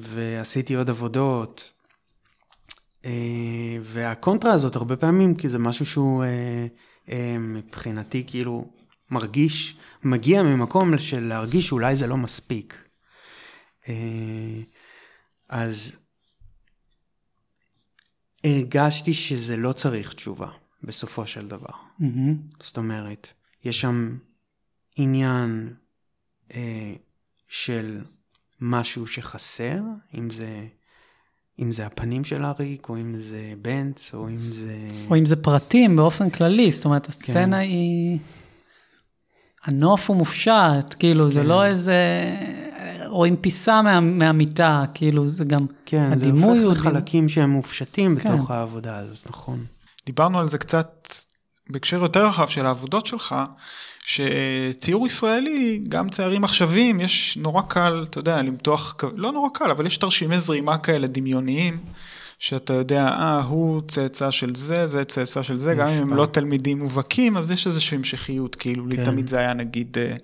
ועשיתי עוד עבודות. אה, והקונטרה הזאת הרבה פעמים, כי זה משהו שהוא אה, אה, מבחינתי כאילו מרגיש, מגיע ממקום של להרגיש שאולי זה לא מספיק. אה, אז הרגשתי שזה לא צריך תשובה בסופו של דבר. מהמם. זאת אומרת, יש שם עניין אה, של משהו שחסר, אם זה, אם זה הפנים של אריק, או אם זה בנץ, או אם זה... או אם זה פרטים באופן כללי, זאת אומרת, הסצנה כן. היא... הנוף הוא מופשט, כאילו, זה כן. לא איזה... רואים פיסה מה, מהמיטה, כאילו, זה גם... כן, זה הדימוי הוא הופך לחלקים שהם מופשטים כן. בתוך העבודה הזאת, נכון. דיברנו על זה קצת בהקשר יותר רחב של העבודות שלך, שציור ישראלי, גם ציירים עכשוויים, יש נורא קל, אתה יודע, למתוח, לא נורא קל, אבל יש תרשימי זרימה כאלה דמיוניים, שאתה יודע, אה, הוא צאצא של זה, זה צאצא של זה, גם אם הם. לא תלמידים מובהקים, אז יש איזושהי המשכיות, כאילו, לי כן. תמיד זה היה נגיד... אה,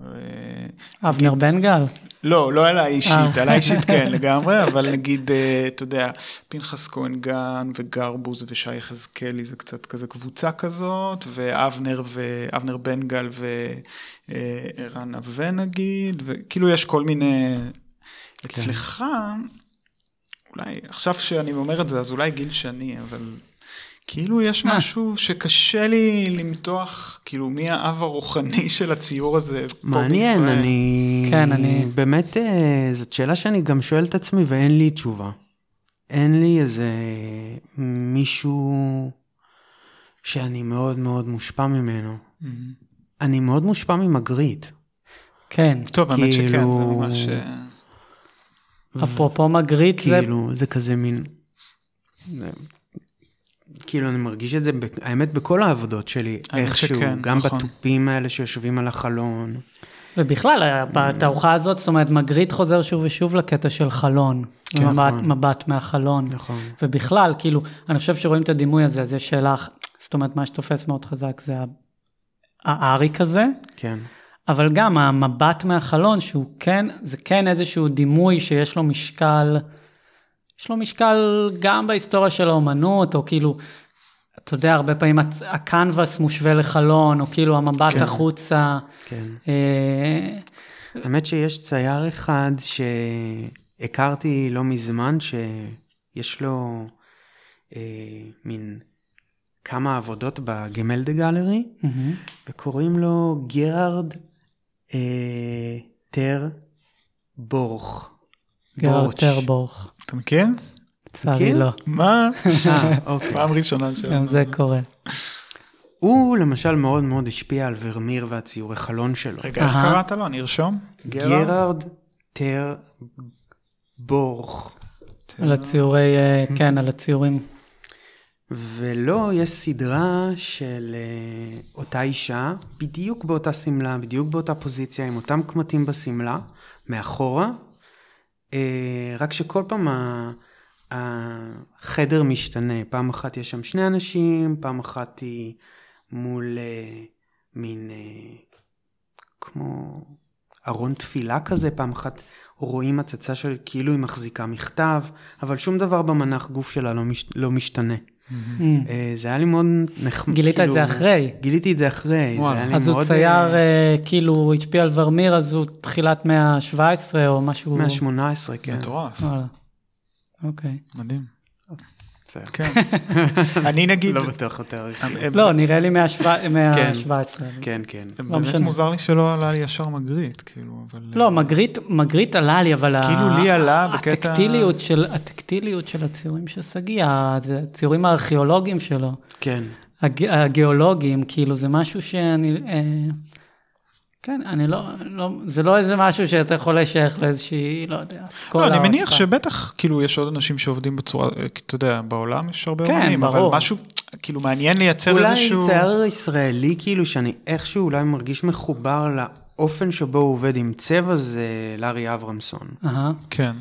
אה, אבנר בן גל. לא, לא עליי אישית, אה. עליי אישית כן לגמרי, אבל נגיד, אתה יודע, פנחס כהן גן וגרבוז ושי יחזקאלי זה קצת כזה קבוצה כזאת, ואבנר ואבנר בן גל וערן נווה נגיד, וכאילו יש כל מיני, אצלך, אולי, עכשיו שאני אומר את זה, אז אולי גיל שני, אבל כאילו יש אה. משהו שקשה לי למתוח, כאילו מי האב הרוחני של הציור הזה פה מעניין, בישראל. אני... כן, אני- באמת, אה, זאת שאלה שאני גם שואל את עצמי ואין לי תשובה. אין לי איזה מישהו שאני מאוד מאוד מושפע ממנו. אני מאוד מושפע ממגריט. כן. טוב, האמת שכן, זה כאילו- ממש... אפרופו מגריט, זה... כאילו, זה כזה מין... כאילו, אני מרגיש את זה, האמת, בכל העבודות שלי, איכשהו, שכן, גם נכון. בתופים האלה שיושבים על החלון. ובכלל, בתערוכה הזאת, זאת אומרת, מגריט חוזר שוב ושוב לקטע של חלון. כן, מבט, נכון. מבט מהחלון. נכון. ובכלל, כאילו, אני חושב שרואים את הדימוי הזה, אז יש שאלה, זאת אומרת, מה שתופס מאוד חזק זה האריק הזה, כן. אבל גם המבט מהחלון, שהוא כן, זה כן איזשהו דימוי שיש לו משקל, יש לו משקל גם בהיסטוריה של האומנות, או כאילו, אתה יודע, הרבה פעמים הקנבס מושווה לחלון, או כאילו המבט כן. החוצה. כן. אה, האמת שיש צייר אחד שהכרתי לא מזמן, שיש לו אה, מין כמה עבודות בגמלדה גלרי, מהמם. וקוראים לו גרארד טר בורך. גרר בורץ'. טרבורך. אתה מכיר? לצערי? לא, מה? אה, אוקיי. פעם ראשונה שלנו. גם זה קורה. הוא למשל מאוד מאוד השפיע על ורמיר והציורי חלון שלו. רגע, איך. קראת לו? אני ארשום? גרארד טר בורך. על הציורי, אה, כן, על הציורים. ולו יש סדרה של אה, אותה אישה, בדיוק באותה שמלה, בדיוק באותה פוזיציה, עם אותם קמטים בשמלה, מאחורה, אה, רק שכל פעם ה- החדר משתנה. פעם אחת יש שם שני אנשים, פעם אחת היא מול אה, מין אה, כמו ארון תפילה כזה, פעם אחת רואים הצצה של כאילו היא מחזיקה מכתב, אבל שום דבר במנח גוף שלה לא, מש, לא משתנה. אה, זה היה לי מאוד נחמד. גילית את זה אחרי. גיליתי את זה אחרי. זה. היה לי אז הוא מאוד, צייר, אה, אה, כאילו, הוא השפיע על ורמיר, אז הוא תחילת מאה ה-17 או משהו. מאה ה-18, כן. מטורף. אוקיי. מדהים. כן. אני נגיד, לא בטוח יותר. לא, נראה לי מאה ה-17. כן, כן. הם- לא באמת. מוזר לי שלא עלה לי ישר מגריט, כאילו, אבל... לא, מגריט, מגריט עלה לי, אבל כאילו לי עלה בקטע- הטקטיליות של, הטקטיליות של הציורים של שגיא, הציורים הארכיאולוגיים שלו, כן. הג, הגיאולוגיים, כאילו זה משהו שאני, אה, כן, אני לא, לא, זה לא איזה משהו שאתה יכול לשייך לאיזושהי, לא יודע, אסכולה. לא, אני מניח השפעה. שבטח, כאילו, יש עוד אנשים שעובדים בצורה, אה, אתה יודע, בעולם יש הרבה כן, אומנים, אבל ברור. משהו, כאילו, מעניין לייצר אולי איזשהו... צייר ישראלי, כאילו, שאני איכשהו אולי מרגיש מחובר לאופן שבו הוא עובד עם צבע, זה לארי אברמסון. אהה, כן,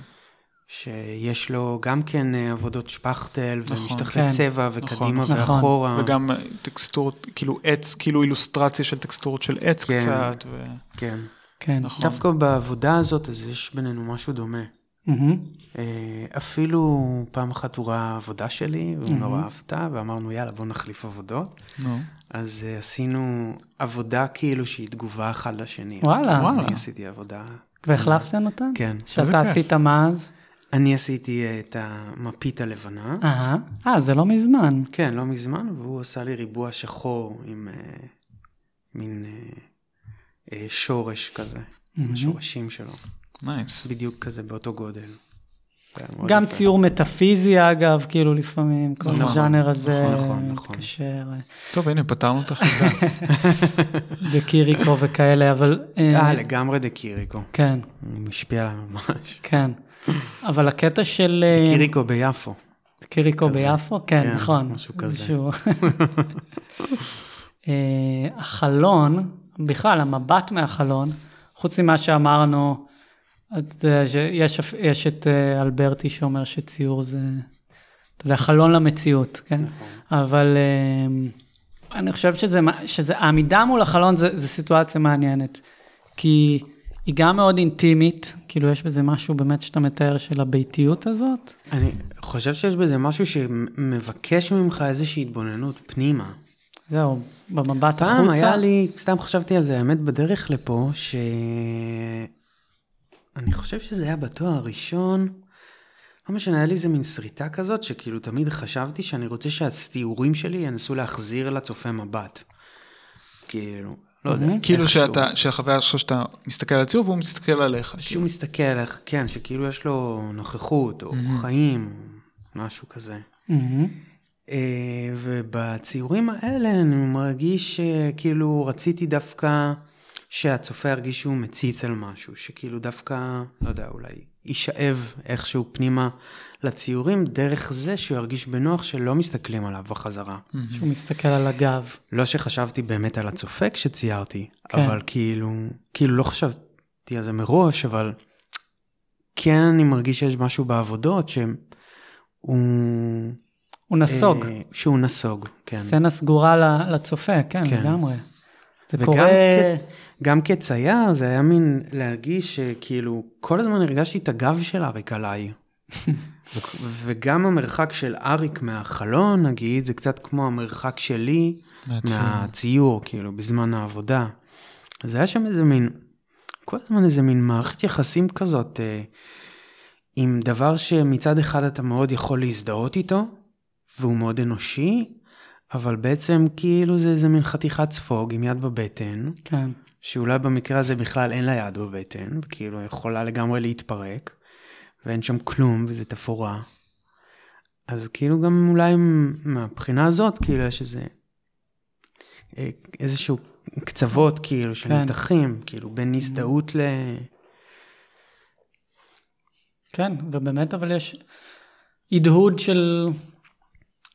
שיש לו גם כן אה, עבודות שפכטל, ומשטחי כן. צבע, וקדימה נכון. ואחורה. וגם אה, טקסטורות, כאילו עץ, כאילו אילוסטרציה של טקסטורות של עץ כן. קצת, ו... כן. כן. נכון. דווקא בעבודה הזאת, אז יש בינינו משהו דומה. אה, אפילו פעם אחת הוא ראה עבודה שלי, והוא נורא אהבתה, ואמרנו, יאללה, בוא נחליף עבודות. נו, אז עשינו עבודה כאילו שהיא תגובה אחד לשני. וואלה. אז כאילו וואלה. אני עשיתי עבודה. והחלפתם אותם? כן. שאתה. עשית מה אז? אני עשיתי את המפית הלבנה. אהה, אה, זה לא מזמן. כן, לא מזמן, והוא עשה לי ריבוע שחור עם uh, מין uh, uh, שורש כזה, עם השורשים שלו. nice. בדיוק כזה באותו גודל. גם יפה. ציור מטאפיזי אגב, כאילו לפעמים, כל נכון, הז'אנר הזה נכון, נכון, נכון. מתקשר, אה, טוב, הנה, פתרנו את החידה. וקיריקו וכאלה, אבל... אה, אה, לגמרי דה קיריקו. כן, הוא משפיע עליי ממש. כן. אבל הקטע של... אה, קיריקו ביפו. קיריקו. ביפו? כן, כן, נכון. משהו כזה. אה, החלון, בכלל, המבט מהחלון, חוץ ממה שאמרנו, את שיש יש את אה, אלברטי שאומר שציור זה, אתה יודע, חלון למציאות, כן? נכון. אבל אה, אני חושב שזה, שזה, העמידה מול החלון זה, זה סיטואציה מעניינת, כי היא גם מאוד אינטימית, כאילו יש בזה משהו באמת שאתה מתאר של הביתיות הזאת. אני חושב שיש בזה משהו שמבקש ממך איזושהי התבוננות פנימה. זהו, במבט פעם החוצה. היה לי, סתם חשבתי על זה, האמת, בדרך לפה, ש... אני חושב שזה היה בתואר הראשון, לא משנה, היה לי איזה מין שריטה כזאת, שכאילו תמיד חשבתי שאני רוצה שהציורים שלי ינסו להחזיר לצופה מבט. כאילו, לא יודע. כאילו איכשהו. שאתה, שהחוויה שלך שאתה מסתכל על הציור והוא מסתכל עליך. שהוא מסתכל עליך, כן, שכאילו יש לו נוכחות, או חיים, משהו כזה. אה, ובציורים האלה אני מרגיש שכאילו רציתי דווקא שהצופה ירגיש שהוא מציץ על משהו, שכאילו דווקא, לא יודע, אולי יישאב איכשהו פנימה לציורים, דרך זה שהוא ירגיש בנוח שלא מסתכלים עליו בחזרה. שהוא מסתכל על הגב. לא שחשבתי באמת על הצופה כשציירתי, כן. אבל כאילו, כאילו לא חשבתי על זה מראש, אבל כן אני מרגיש שיש משהו בעבודות שהוא... הוא נסוג. אה, שהוא נסוג, כן. סצנה סגורה לצופה, כן, כן. לגמרי. זה וגם קורה... כ- גם כצייר זה היה מין להרגיש שכאילו כל הזמן הרגשתי את הגב של אריק עליי. וגם המרחק של אריק מהחלון נגיד זה קצת כמו המרחק שלי מהציור. מהציור כאילו בזמן העבודה. אז היה שם איזה מין כל הזמן איזה מין מערכת יחסים כזאת אה, עם דבר שמצד אחד אתה מאוד יכול להזדהות איתו והוא מאוד אנושי אבל בעצם כאילו זה איזה מין חתיכת ספוג עם יד בבטן כן. שאולי במקרה הזה בכלל אין לה יד בבטן, וכאילו יכולה לגמרי להתפרק, ואין שם כלום וזה תפאורה. אז כאילו גם אולי מהבחינה הזאת, כאילו יש איזה, אה, איזשהו קצוות כאילו של כן. מתחים, כאילו בין הזדהות ל... כן, ובאמת אבל יש הדהוד של,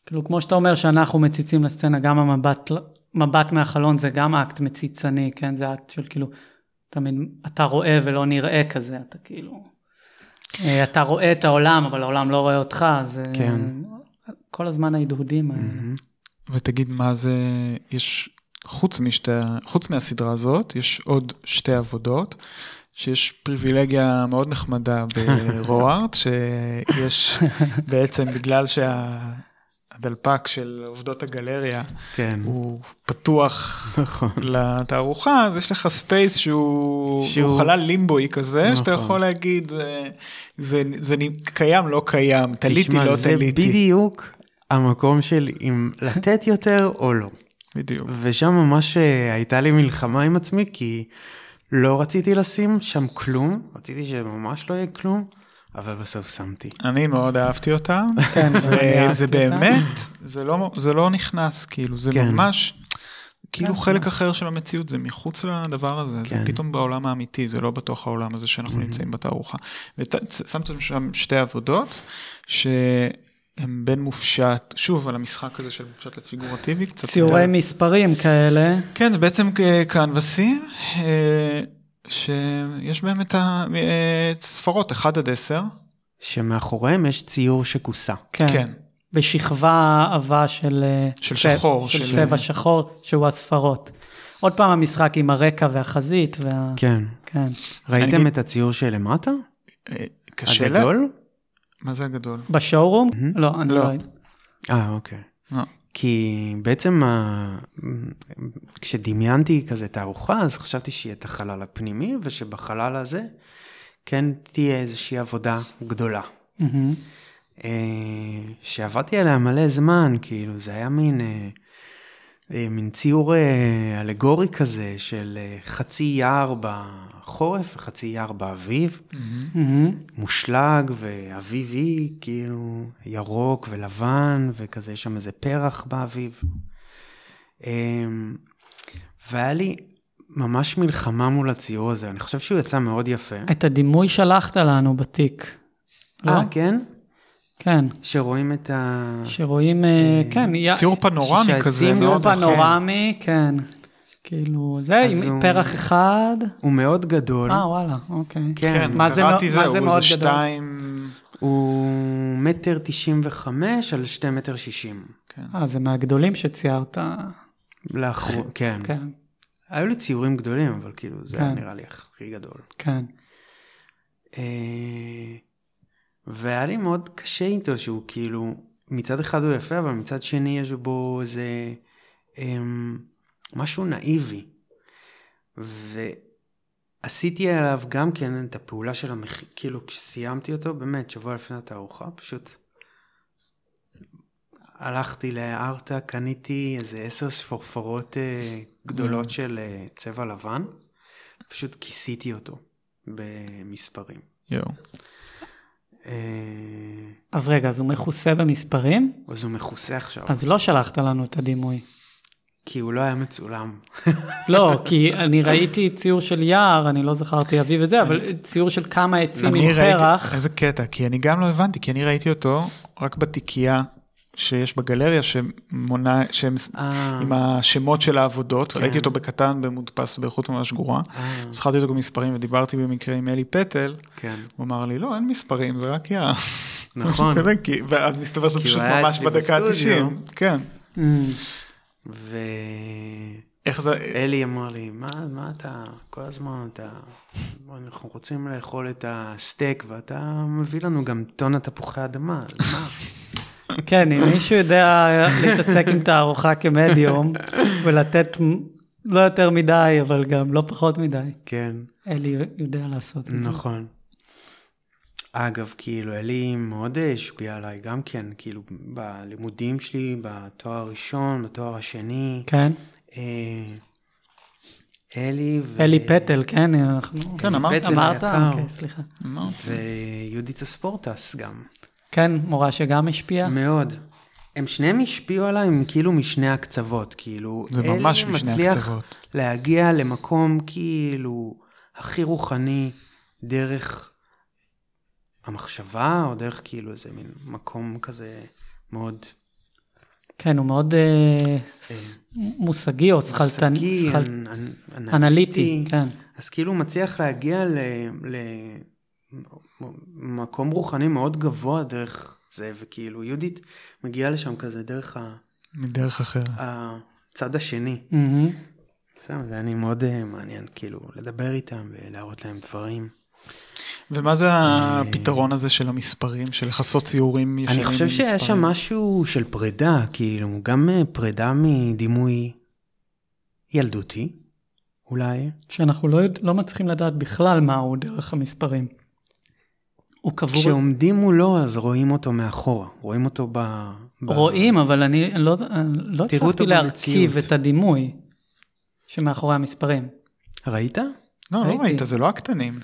כאילו כמו שאתה אומר שאנחנו מציצים לסצנה, גם המבט מבט מהחלון זה גם אקט מציצני, כן, זה אקט של כאילו, תמיד אתה רואה ולא נראה כזה, אתה כאילו, אתה רואה את העולם אבל העולם לא רואה אותך, אז אה, כן. כל הזמן ההדהודים האלה. ותגיד מה זה, יש, חוץ, משתי, חוץ מהסדרה הזאת, יש עוד שתי עבודות, שיש פריבילגיה מאוד נחמדה ב RawArt, שיש בעצם בגלל שהדלפק של עובדות הגלריה כן, הוא פתוח נכון. לתערוכה, אז יש לך space שהוא, שהוא- חלל לימבוי כזה, שאתה נכון. יכול להגיד, זה, זה, זה קיים, לא קיים, תליתי, תשמע, לא זה תליתי. בדיוק המקום של אם לתת יותר או לא. בדיוק. ושם ממש אה, הייתה לי מלחמה עם עצמי, כי לא רציתי לשים שם כלום, רציתי שממש לא יהיה כלום, אבל בסוף שמתי. אני מאוד אהבתי אותה, כן, אותה. באמת, זה לא, זה לא נכנס, כאילו, זה כן. ממש, כאילו כן, חלק אחר של המציאות, זה מחוץ לדבר הזה, זה כן. פתאום בעולם האמיתי, זה לא בתוך העולם הזה שאנחנו נמצאים בתערוכה. ושמתם שם שתי עבודות, שהן בין מופשט, שוב, על המשחק הזה של מופשט לפיגורטיבי, קצת ציורי יותר- מספרים כאלה, כן, זה בעצם כ- קנבסים, אה, שיש בהם את הספרות 1 עד 10, שמאחוריהם יש ציור שכוסה. כן, כן, ושכבה עבה של, אה, של שחור, של של- צבע שחור, שהוא הספרות. עוד פעם המשחק עם הרקע והחזית, וה... כן. כן. ראיתם אגיד- את הציור שלמטה? אה, קשה לה... הגדול? מה זה הגדול? בשואורום? לא, אני לא. לא... אה, אוקיי. לא. כי בעצם ה... כשדמיינתי כזה תערוכה, אז חשבתי שיהיה את החלל הפנימי, ושבחלל הזה כן תהיה איזושהי עבודה גדולה. אה, שעבדתי עליה מלא זמן, כאילו זה היה מין, אה, מין ציור אה, אלגורי כזה של אה, חצי יער בחורף וחצי יער באביב, מהמם. מושלג ואביבי, כאילו ירוק ולבן, וכזה יש שם איזה פרח באביב. אה, והיה לי ממש מלחמה מול הציור הזה, אני חושב שהוא יצא מאוד יפה. את הדימוי שלחת לנו בתיק. לא? אה, כן? כן. שרואים את ה... שרואים, אה, כן, יא- ציור פנורמי כזה, ציור מאוד כן. פנורמי, כן. כאילו, זה עם הוא- פרח אחד. הוא מאוד גדול. אה, וואלה, אוקיי. כן, כן, מה זה קראתי מאוד- מה זה, זה הוא מאוד איזה גדול? שתיים, הוא מטר תשעים וחמש על שתי מטר שישים. כן. אה, זה מהגדולים שציירת. לאחרונה, כן. כן, היו לי ציורים גדולים, אבל כאילו זה היה כן. נראה לי הכי גדול. כן. והיה לי מאוד קשה איתו שהוא כאילו, מצד אחד הוא יפה, אבל מצד שני יש בו איזה אמ, משהו נאיבי. ועשיתי עליו גם כן את הפעולה של המח... כאילו כשסיימתי אותו, באמת, שבוע לפני התערוכה, פשוט הלכתי לארטה, קניתי איזה עשר שפורפרות אה, גדולות של אה, צבע לבן, פשוט כיסיתי אותו במספרים. יואו. אה, אז רגע, אז הוא מכוסה במספרים? אז הוא מכוסה עכשיו, אז לא שלחת לנו את הדימוי. כי הוא לא היה מצולם. לא, כי אני ראיתי ציור של יער, אני לא זכרתי אביב וזה, אבל ציור של כמה עצים עם פרח. איזה קטע, כי אני גם לא הבנתי, כי אני ראיתי אותו רק בתיקייה שיש בגלריה שמונה, שהם אה, עם השמות של העבודות, כן. ראיתי אותו בקטן במודפס באיכות ממש גרועה, אה, זכרתי אותו במספרים ודיברתי במקרה עם אלי פטל, כן, הוא אמר לי לא אין מספרים זה רק יער, נכון. כזה, כי- ואז מסתבר שזה פשוט ממש בדקה בסטודיו. ה-90, כן, ואלי איך זה, אמר לי, מה, מה אתה, כל הזמן אתה, אנחנו רוצים לאכול את הסטייק ואתה מביא לנו גם טונה תפוחי אדמה, אז מה? כן, אם מישהו יודע להתעסק עם תערוכה כמדיום, ולתת לא יותר מדי, אבל גם לא פחות מדי, כן, אלי יודע לעשות את זה. נכון. אגב, כאילו, אלי מאוד השפיע עליי גם כן, כאילו, בלימודים שלי, בתואר הראשון, בתואר השני. כן, אה, אלי ו... אלי פטל, כן, אנחנו... כן, אמרת. פטל אמרת? אוקיי, סליחה. אמרתי. ויהודית הספורטס גם. כן, מורה שגם השפיעה? מאוד. הם שניהם השפיעו עליי, הם כאילו משני הקצוות, כאילו... זה ממש אלי משני מצליח הקצוות. להגיע למקום כאילו הכי רוחני דרך המחשבה, או דרך כאילו איזה מין מקום כזה מאוד כן, הוא מאוד אה, אה, מושגי או שכלתני, מושגי, שכל- אנ- אנ- אנליטי, כן. אז כאילו הוא מצליח להגיע למקום רוחני מאוד גבוה דרך זה, וכאילו יהודית מגיעה לשם כזה דרך ה- מדרך אחרת. הצד השני. זהו, זה היה לי מאוד אה, מעניין, כאילו, לדבר איתם ולהראות להם דברים. ומה זה הפתרון הזה של המספרים, של לכסות ציורים ישנים אני חושב שיש שם? משהו של פרידה, כאילו, גם אה, פרידה מדימוי ילדותי, אולי. שאנחנו לא, לא מצליחים לדעת בכלל מהו דרך המספרים. הוא קבור... כשעומדים מולו, אז רואים אותו מאחורה, רואים אותו ב... ב... רואים, אבל אני לא, לא הצלחתי להרכיב במציאות. את הדימוי שמאחורי המספרים. ראית? לא, לא ראיתי. ראית, זה לא הקטנים.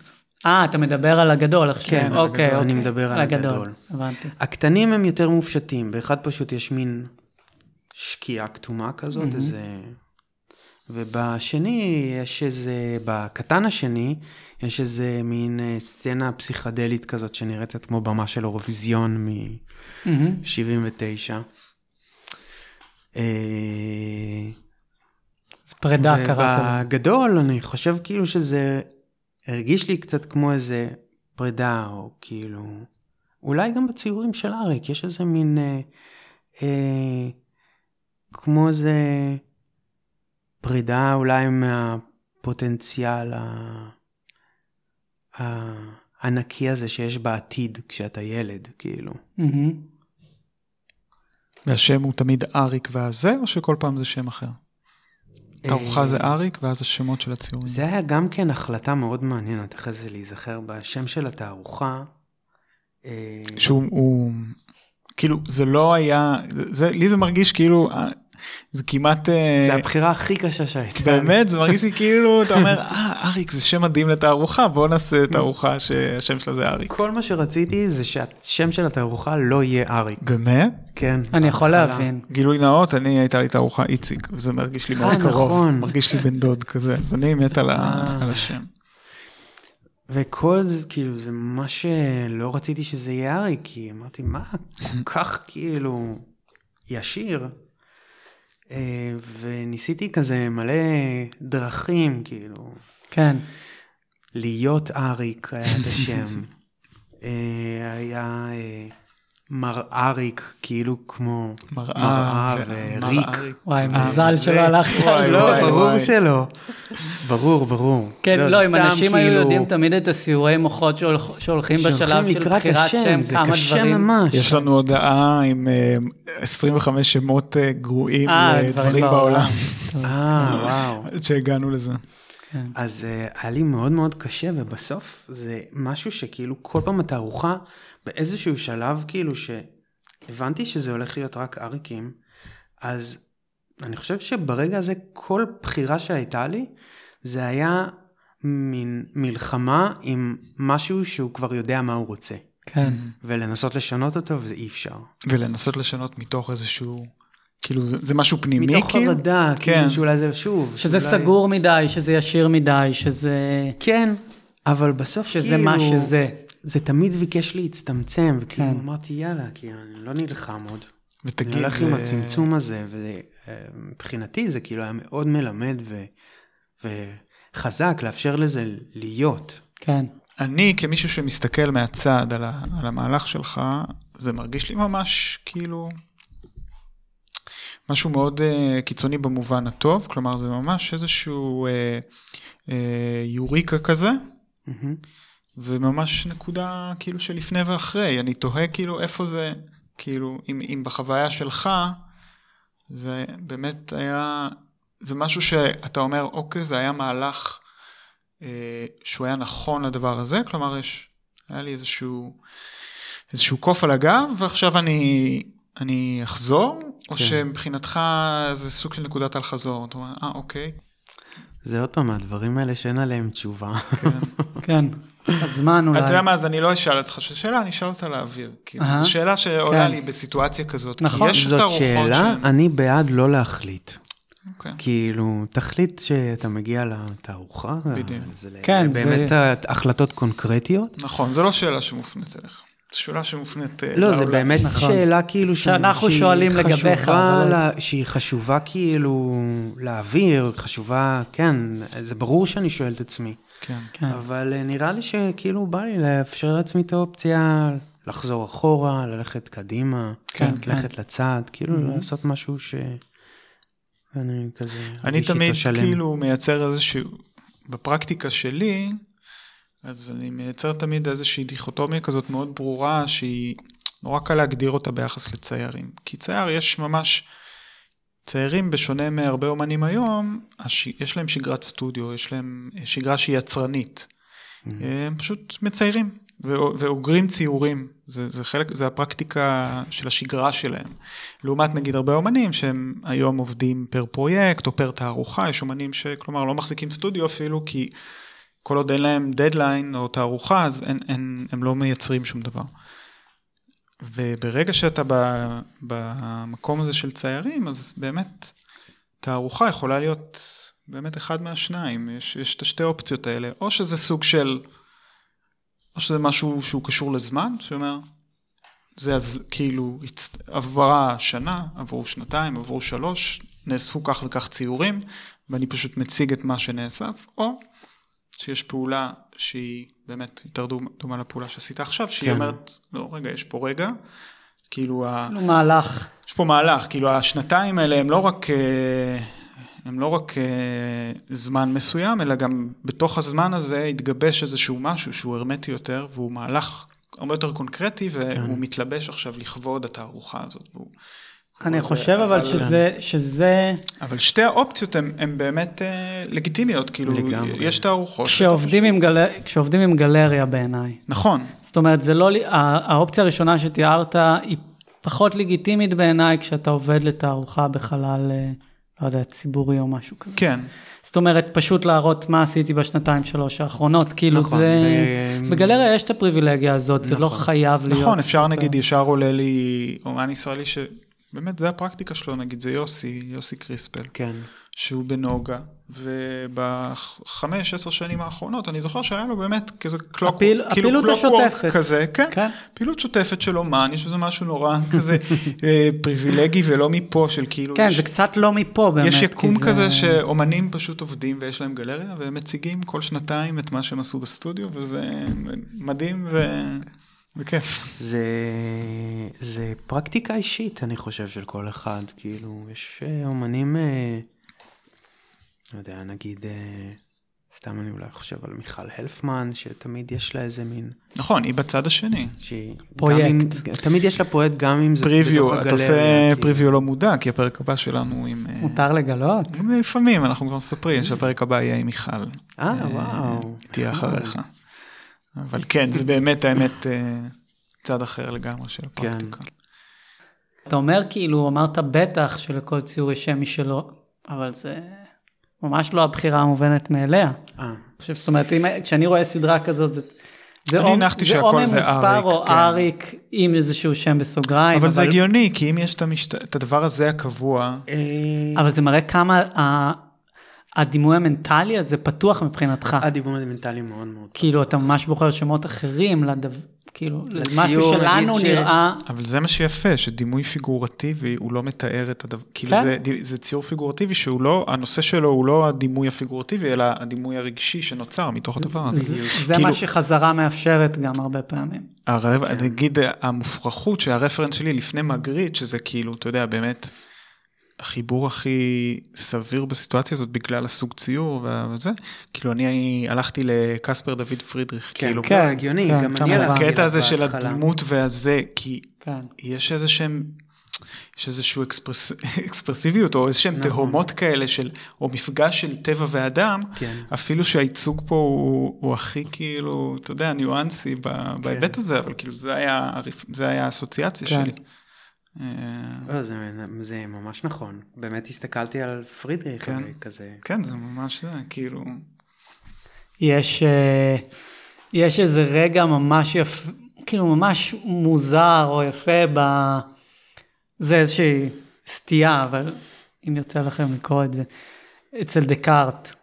אה, אתה מדבר על הגדול עכשיו. כן, אוקיי, הגדול. אוקיי. אני מדבר על הגדול. הבנתי. הקטנים הם יותר מופשטים, באחד פשוט יש מין שקיעה כתומה כזאת, איזה... ובשני יש איזה, בקטן השני, יש איזה מין אה, סצנה פסיכדלית כזאת שנראית קצת כמו במה של אירוויזיון מ-79. אה, אז פרידה קראת לזה. ובגדול, אני חושב כאילו שזה הרגיש לי קצת כמו איזה פרידה, או כאילו... אולי גם בציורים של אריק, יש איזה מין... אה, אה, כמו איזה פרידה אולי מהפוטנציאל ה- הענקי הזה שיש בעתיד כשאתה ילד, כאילו. והשם הוא תמיד אריק והזה, או שכל פעם זה שם אחר? תערוכה זה אריק, ואז השמות של הציורים. זה היה גם כן החלטה מאוד מעניינת אחרי זה להיזכר בשם של התערוכה. אה, שהוא, הוא, כאילו, זה לא היה, זה, לי זה מרגיש כאילו, אה, זה כמעט, אה, זה הבחירה הכי קשה שהייתה. באמת, זה מרגיש לי כאילו, אתה אומר, אה, אריק זה שם מדהים לתערוכה, בוא נעשה תערוכה שהשם שלה זה אריק. כל מה שרציתי זה שהשם של התערוכה לא יהיה אריק. באמת? כן. אני יכול. להבין. גילוי נאות, אני הייתה לי תערוכה איציק, וזה מרגיש לי מאוד אה, קרוב, נכון. מרגיש לי בן דוד כזה, אז אני מת אה. על השם. וכל זה, כאילו, זה מה שלא רציתי שזה יהיה אריק, כי אמרתי, מה, כל כך כאילו ישיר. אה, וניסיתי כזה מלא דרכים, כאילו, כן. להיות אריק היה את השם. אה, היה אה, מר אריק, כאילו כמו מראה, כן, וריק. מר אריק. וואי, אה, מזל זה- שלא הלכת על לא, זה. ברור. שלא. ברור, ברור. כן, זה לא, אם אנשים היו כאילו- יודעים תמיד את הסיורי מוחות שהולכ- שהולכים בשלב של בחירת שם, זה כמה קשה דברים. ממש. יש לנו הודעה עם אה, 25 שמות אה, גרועים אה, לדברים בעולם, אה, וואו. עד שהגענו לזה. כן. אז uh, היה לי מאוד מאוד קשה, ובסוף זה משהו שכאילו כל פעם התערוכה, באיזשהו שלב כאילו שהבנתי שזה הולך להיות רק אריקים, אז אני חושב שברגע הזה כל בחירה שהייתה לי, זה היה מין מלחמה עם משהו שהוא כבר יודע מה הוא רוצה. כן. ולנסות לשנות אותו, וזה אי אפשר. ולנסות לשנות מתוך איזשהו, כאילו זה, זה משהו פנימי מתוך כאילו? חרדה, כן. כאילו שאולי זה שוב. שזה שאולי- סגור מדי, שזה ישיר מדי, שזה... כן, אבל בסוף שזה כאילו... מה שזה. זה תמיד ביקש להצטמצם, וכאילו כן. אמרתי, יאללה, כאילו, אני לא נלחם עוד. ותגיד, אני הולך עם אה, הצמצום הזה, ומבחינתי זה כאילו היה מאוד מלמד ו... וחזק לאפשר לזה להיות. כן. אני כמישהו שמסתכל מהצד על, ה, על המהלך שלך, זה מרגיש לי ממש כאילו משהו מאוד uh, קיצוני במובן הטוב, כלומר זה ממש איזשהו uh, uh, יוריקה כזה, מהמם. וממש נקודה כאילו של לפני ואחרי, אני תוהה כאילו איפה זה, כאילו אם, אם בחוויה שלך זה באמת היה, זה משהו שאתה אומר אוקיי זה היה מהלך אה, שהוא היה נכון לדבר הזה, כלומר יש, היה לי איזשהו, איזשהו קוף על הגב ועכשיו אני, אני אחזור, או כן. שמבחינתך זה סוג של נקודת אל חזור, אתה אומר אה אוקיי, זה עוד פעם, הדברים האלה שאין עליהם תשובה. כן. כן. הזמן אולי. אתה יודע מה, אז אני לא אשאל אותך, שאלה אני אשאל אותה לאוויר. כאילו. זו שאלה שעולה כן. לי בסיטואציה כזאת. נכון. זאת שאלה, אני בעד לא להחליט. אוקיי. כאילו, תחליט שאתה מגיע לתערוכה, בדיוק. זה כן, באמת זה- החלטות קונקרטיות. נכון, זו לא שאלה שמופנית אליך. זו שאלה שמופנית אה, לא, זה לעולם. באמת נכון. שאלה כאילו שאנחנו שהיא שואלים לגביך, חשובה אבל- לה- שהיא חשובה כאילו להעביר, חשובה, כן, זה ברור שאני שואל את עצמי. כן. כן. אבל אה, נראה לי שכאילו בא לי לאפשר לעצמי את האופציה לחזור אחורה, ללכת קדימה, כן, כן. ללכת לצד, כאילו לעשות משהו ש... אני כזה... אני תמיד שלם. כאילו מייצר איזשהו, בפרקטיקה שלי, אז אני מייצר תמיד איזושהי דיכוטומיה כזאת מאוד ברורה, שהיא נורא קל להגדיר אותה ביחס לציירים. כי צייר יש ממש, ציירים בשונה מהרבה אומנים היום, הש... יש להם שגרת סטודיו, יש להם שגרה שהיא יצרנית. הם פשוט מציירים ואוגרים ציורים, זה, זה חלק, זה הפרקטיקה של השגרה שלהם. לעומת נגיד הרבה אומנים שהם היום עובדים פר פרויקט או פר תערוכה, יש אומנים שכלומר לא מחזיקים סטודיו אפילו כי כל עוד אין להם דדליין או תערוכה אז אין, אין, הם לא מייצרים שום דבר. וברגע שאתה ב, במקום הזה של ציירים אז באמת תערוכה יכולה להיות באמת אחד מהשניים, יש, יש את השתי אופציות האלה, או שזה סוג של, או שזה משהו שהוא קשור לזמן, שאומר, זה אז כאילו עברה שנה, עברו שנתיים, עברו שלוש, נאספו כך וכך ציורים, ואני פשוט מציג את מה שנאסף, או שיש פעולה שהיא באמת יותר דומה, דומה לפעולה שעשית עכשיו, שהיא כן. אומרת, לא רגע, יש פה רגע, כאילו ה... כאילו מהלך. יש פה מהלך, כאילו השנתיים האלה הם לא רק, אה, הם לא רק אה, זמן מסוים, אלא גם בתוך הזמן הזה התגבש איזשהו משהו שהוא הרמטי יותר, והוא מהלך הרבה יותר קונקרטי, והוא כן. מתלבש עכשיו לכבוד התערוכה הזאת. והוא, אני חושב אבל שזה, שזה, אבל שתי האופציות הן באמת אה, לגיטימיות, כאילו, לגמרי. יש תערוכות. כשעובדים עם, גל... כשעובדים עם גלריה בעיניי. נכון, זאת אומרת, זה לא, האופציה הראשונה שתיארת היא פחות לגיטימית בעיניי כשאתה עובד לתערוכה בחלל, אה, לא יודע, ציבורי או משהו כזה. כן. זאת אומרת, פשוט להראות מה עשיתי בשנתיים שלוש האחרונות, כאילו נכון, זה... ו- בגלריה יש את הפריבילגיה הזאת, זה לא נכון. חייב להיות. נכון, אפשר סופר. נגיד, ישר עולה לי אומן ישראלי שבאמת זה הפרקטיקה שלו, נגיד זה יוסי, יוסי קריספל. כן. שהוא בנוגה, ובחמש, עשר שנים האחרונות, אני זוכר שהיה לו באמת כזה קלוק, הפעיל- כאילו הפעילות השוטפת. כזה, כן, כן. פעילות שוטפת של אומן, יש בזה משהו נורא כזה אה, פריבילגי ולא מפה של כאילו, כן, יש, זה קצת לא מפה באמת. יש יקום זה- כזה שאומנים פשוט עובדים ויש להם גלריה והם מציגים כל שנתיים את מה שהם עשו בסטודיו וזה מדהים ו... וכיף. זה, זה פרקטיקה אישית, אני חושב, של כל אחד. כאילו, יש אה, אומנים, אה, לא יודע, נגיד, אה, סתם אני אולי חושב על מיכל הלפמן, שתמיד יש לה איזה מין... נכון, היא בצד השני. שהיא... פרויקט. גם אם, תמיד יש לה פרויקט גם אם זה פריוויו, בתוך אתה הגלריה. עושה כאילו. פריוויו לא מודע, כי הפרק הבא שלנו עם... אה, מותר לגלות? לפעמים אנחנו כבר מספרים שהפרק הבא יהיה עם מיכל. אה, וואו. היא תהיה אחריך. אבל כן, זה באמת האמת אה, צד אחר לגמרי של כן. הפרקטיקה. אתה אומר כאילו, אמרת בטח שלכל ציור יש שם משלו, אבל זה ממש לא הבחירה המובנת מאליה. אה, אני חושב, זאת אומרת, אם, כשאני רואה סדרה כזאת, זה, זה אני הנחתי זה שהכל או זה ממוספר אריק, או כן. אריק עם איזשהו שם בסוגריים. אבל זה הגיוני, כי אם יש את המשת- את הדבר הזה הקבוע, אה, אבל זה מראה כמה הדימוי המנטלי הזה פתוח מבחינתך. הדיבור המנטלי מאוד מאוד. כאילו אתה ממש בוחר שמות אחרים לדו... כאילו למשהו לציור, שלנו נראה אבל זה מה שיפה, שדימוי פיגורטיבי הוא לא מתאר את הדבר, כאילו כן. זה, זה ציור פיגורטיבי שהוא לא, הנושא שלו הוא לא הדימוי הפיגורטיבי, אלא הדימוי הרגשי שנוצר מתוך הדבר הזה. זה, זה כאילו- מה שחזרה מאפשרת גם הרבה פעמים. הרב, נגיד המופרכות שהרפרנס שלי לפני מגריט, שזה כאילו, אתה יודע, באמת, החיבור הכי סביר בסיטואציה הזאת בגלל הסוג ציור וזה, כאילו אני הלכתי לקספר דוד פרידריך, כן, כאילו, כן, לא, הגיוני, כן, גם. אני הלכתי הקטע הזה של. הדמות והזה, כי כן. יש איזה שהם, יש איזשהו אקספרס, אקספרסיביות או איזה שהם נכון. תהומות כאלה של, או מפגש של טבע ואדם, כן. אפילו שהייצוג פה הוא, הוא הכי כאילו, אתה יודע, ניואנסי בהיבט הזה, אבל כאילו זה היה, זה היה האסוציאציה כן. שלי. אה, לא, זה, זה ממש נכון. באמת הסתכלתי על פרידריך, כן. כזה. כן, זה ממש זה, כאילו, יש, אה, יש איזה רגע ממש יפה, כאילו ממש מוזר או יפה ב... זה איזושהי סטייה, אבל אם יוצא לכם לקרוא את זה, אצל דקארט,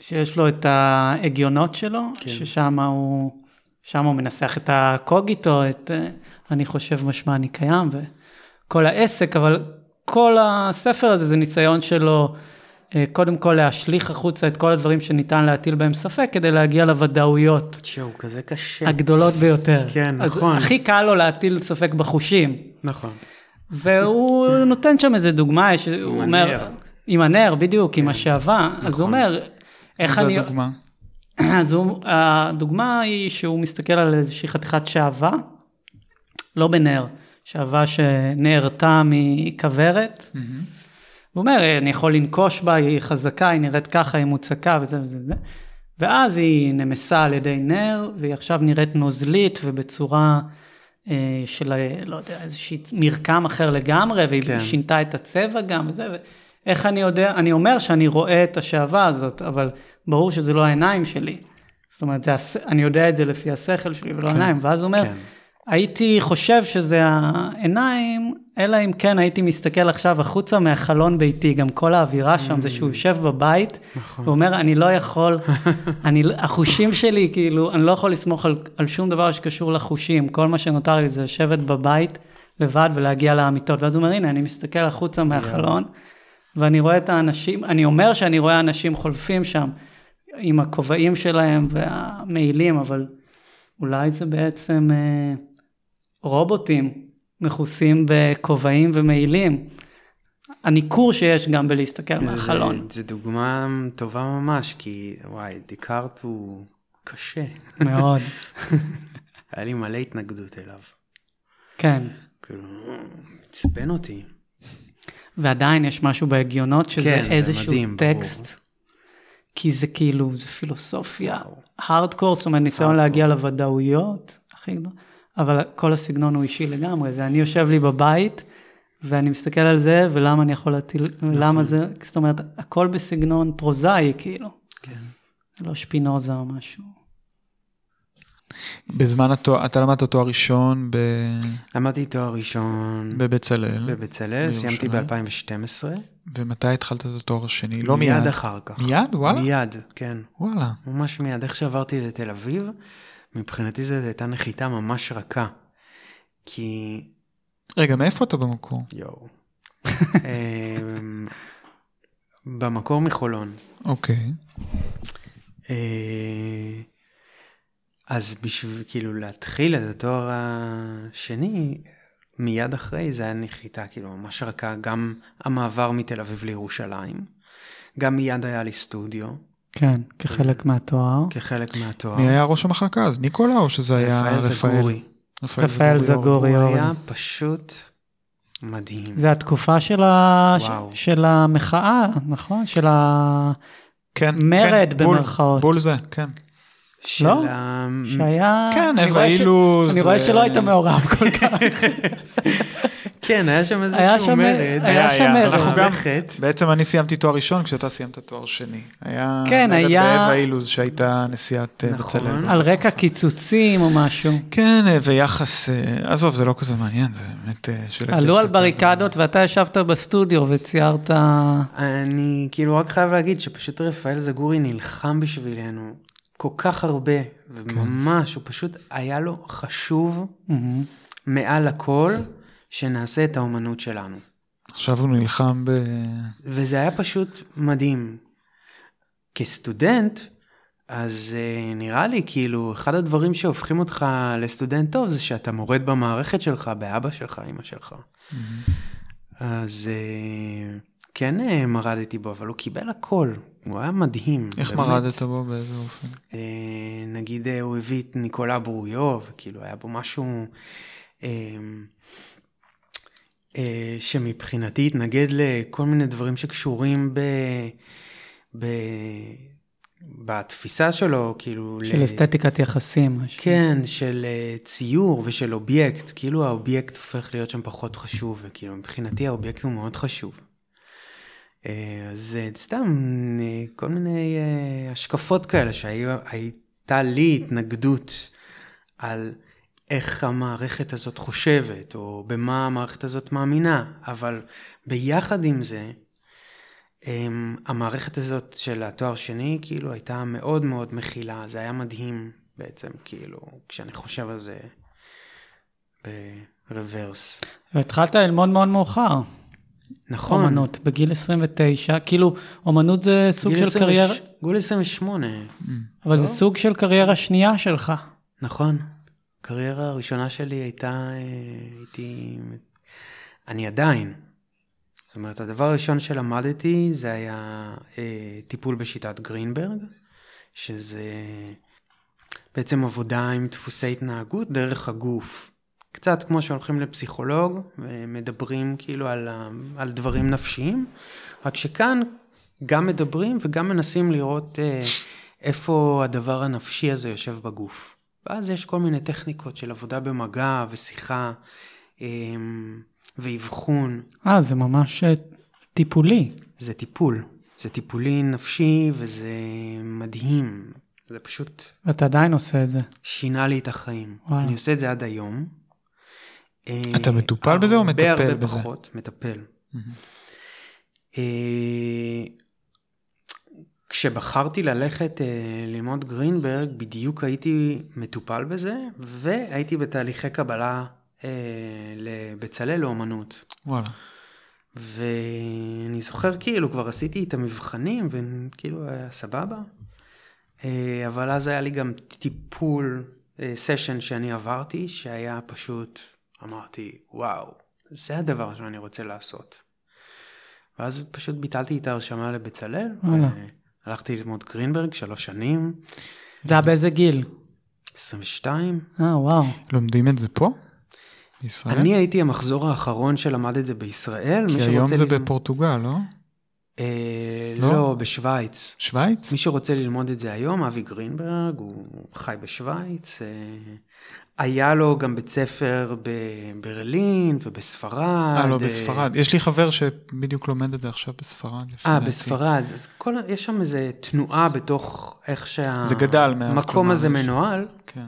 שיש לו את ההגיונות שלו, כן. ששם הוא, שם הוא מנסח את הקוגיטו, את אה, אני חושב משמע אני קיים וכל העסק, אבל כל הספר הזה זה ניסיון שלו אה, קודם כל להשליך החוצה את כל הדברים שניתן להטיל בהם ספק כדי להגיע לוודאויות שהוא כזה קשה. הגדולות ביותר. כן, נכון. אז הכי קל לו להטיל ספק בחושים. נכון. והוא נותן שם איזה דוגמה, יש, הוא אומר, הנר. עם הנר, בדיוק, עם השעווה, אז הוא נכון. אומר, איך אני, הדוגמה. אז הוא, הדוגמה היא שהוא מסתכל על איזושהי חתיכת שעווה, לא בנר, שעווה שנהרתה מכוורת, הוא אומר, אני יכול לנקוש בה, היא חזקה, היא נראית ככה, היא מוצקה וזה וזה וזה. ואז היא נמסה על ידי נר, והיא עכשיו נראית נוזלית ובצורה אה, של, אה, לא יודע, איזושהי מרקם אחר לגמרי, והיא כן. כן. שינתה את הצבע גם וזה. ו... איך אני יודע, אני אומר שאני רואה את השעווה הזאת, אבל ברור שזה לא העיניים שלי. זאת אומרת, זה, אני יודע את זה לפי השכל שלי ולא העיניים, ואז הוא אומר, כן. הייתי חושב שזה העיניים, אלא אם כן הייתי מסתכל עכשיו החוצה מהחלון ביתי, גם כל האווירה שם זה שהוא יושב בבית, נכון. ואומר, אני לא יכול, אני, החושים שלי, כאילו, אני לא יכול לסמוך על, על שום דבר שקשור לחושים, כל מה שנותר לי זה לשבת בבית לבד ולהגיע לאמיתות, ואז הוא אומר, הנה, אני מסתכל החוצה מהחלון, ואני רואה את האנשים, אני אומר שאני רואה אנשים חולפים שם, עם הכובעים שלהם והמעילים, אבל אולי זה בעצם אה, רובוטים מכוסים בכובעים ומעילים. הניכור שיש גם בלהסתכל מהחלון. זה, זה דוגמה טובה ממש, כי וואי, דקארט הוא קשה. מאוד. היה לי מלא התנגדות אליו. כן. כאילו, עצבן אותי. ועדיין יש משהו בהגיונות שזה כן, איזשהו מדהים, ברור. טקסט. כי זה כאילו, זה פילוסופיה, הארדקור, זאת אומרת ניסיון. להגיע לוודאויות, הכי גדול. אבל כל הסגנון הוא אישי לגמרי, זה אני יושב לי בבית, ואני מסתכל על זה, ולמה אני יכול להטיל, נכון. למה זה, זאת אומרת, הכל בסגנון פרוזאי, כאילו. כן. לא שפינוזה או משהו. בזמן התואר, אתה למדת תואר ראשון ב... למדתי תואר ראשון בבצלאל, בבצלאל, סיימתי בירושלים. ב-2012. ומתי התחלת את התואר השני? לא מיד. מיד אחר כך. מיד? וואלה? מיד, כן. וואלה. ממש מיד. איך שעברתי לתל אביב, מבחינתי זו הייתה נחיתה ממש רכה. כי... רגע, מאיפה אתה במקור? יואו. אמ, במקור מחולון. אוקיי. אה, אז בשביל כאילו להתחיל את התואר השני, מיד אחרי זה היה נחיתה כאילו ממש רכה, גם המעבר מתל אביב לירושלים, גם מיד היה לי סטודיו כן, כחלק מהתואר. כחלק מהתואר. מי היה ראש המחלקה אז? ניקולה או שזה היה רפאל זגורי. רפאל זגורי, הוא. היה פשוט מדהים. זה התקופה של, ה... וואו. של המחאה, נכון? של ה... כן, כן, בול, במרכאות. בול זה, כן. של לא? ה- שהיה... כן, אווה ש- אילוז, אני רואה שלא אה, היית מעורב כל כך. כן, היה שם איזשהו מרד. היה שם מרד. אנחנו גם. בעצם אני סיימתי תואר ראשון כשאתה סיימת תואר שני. היה כן, מרד היה- באווה אילוז שהייתה נשיאת אה, נכון. בצלאל. על רקע קיצוצים או משהו. כן, אה, ויחס, אה, עזוב, זה לא כזה מעניין, זה באמת. עלו על בריקדות ואתה ישבת בסטודיו וציירת... אני כאילו רק חייב להגיד שפשוט רפאל זגורי נלחם בשבילנו כל כך הרבה, וממש, הוא פשוט היה לו חשוב מהמם. מעל הכל שנעשה את האומנות שלנו. עכשיו הוא נלחם ב... וזה היה פשוט מדהים. כסטודנט, אז uh, נראה לי כאילו אחד הדברים שהופכים אותך לסטודנט טוב זה שאתה מורד במערכת שלך, באבא שלך, אמא שלך. אז uh, כן uh, מרדתי בו, אבל הוא קיבל הכל, הוא היה מדהים. איך באמת. מרדת בו באיזה אופן? Uh, נגיד uh, הוא הביא את ניקולה ברויו, וכאילו היה בו משהו uh, שמבחינתי התנגד לכל מיני דברים שקשורים ב... ב... בתפיסה שלו, כאילו... של ל... אסתטיקת יחסים. משהו. כן, של אה, ציור ושל אובייקט, כאילו האובייקט הופך להיות שם פחות חשוב, וכאילו מבחינתי האובייקט הוא מאוד חשוב. אה, אז אה, סתם אה, כל מיני אה, השקפות כאלה שהייתה לי התנגדות על איך המערכת הזאת חושבת, או במה המערכת הזאת מאמינה, אבל ביחד עם זה, Um, המערכת הזאת של התואר שני כאילו הייתה מאוד מאוד מכילה, זה היה מדהים בעצם, כאילו, כשאני חושב על זה ברוורס. והתחלת ללמוד מאוד מאוחר, נכון. אומנות, בגיל 29, כאילו, אומנות זה סוג של 20 קריירה, גיל 28, אבל זה סוג של קריירה שנייה שלך. נכון. הקריירה הראשונה שלי הייתה, אה, הייתי, אני עדיין. זאת אומרת, הדבר הראשון שלמדתי זה היה אה, טיפול בשיטת גרינברג, שזה בעצם עבודה עם דפוסי התנהגות דרך הגוף. קצת כמו שהולכים לפסיכולוג ומדברים כאילו על, על דברים נפשיים, רק שכאן גם מדברים וגם מנסים לראות אה, איפה הדבר הנפשי הזה יושב בגוף. ואז יש כל מיני טכניקות של עבודה במגע ושיחה אה, ואבחון. אה, זה ממש אה, טיפולי. זה טיפול. זה טיפולי נפשי וזה מדהים. זה פשוט ואתה עדיין עושה את זה. שינה לי את החיים. וואלה. אני עושה את זה עד היום. אתה אה, מטופל בזה או הרבה מטפל הרבה בזה? פחות, מטפל. אה, כשבחרתי ללכת אה, ללמוד גרינברג, בדיוק הייתי מטופל בזה, והייתי בתהליכי קבלה אה, לבצלאל לאומנות. וואלה. ואני זוכר כאילו כבר עשיתי את המבחנים וכאילו היה סבבה. אה, אבל אז היה לי גם טיפול, סשן שאני עברתי, שהיה פשוט, אמרתי, וואו, זה הדבר שאני רוצה לעשות. ואז פשוט ביטלתי את ההרשמה לבצלאל, וואלה. הלכתי ללמוד גרינברג שלוש שנים, זה היה באיזה גיל? 22. אה, וואו. לומדים את זה פה? בישראל? אני הייתי המחזור האחרון שלמד את זה בישראל. מי כי היום זה ללמוד- בפורטוגל, לא? אה, לא? לא, בשוויץ. שווייץ? מי שרוצה ללמוד את זה היום, אבי גרינברג, הוא חי בשוויץ. אה, היה לו גם בית ספר בברלין ובספרד. אה, לא, בספרד. יש לי חבר שבדיוק לומד את זה עכשיו בספרד. אה. בספרד. אז כל, יש שם איזה תנועה בתוך איך שה... זה גדל מאז, המקום הזה מנוהל. כן.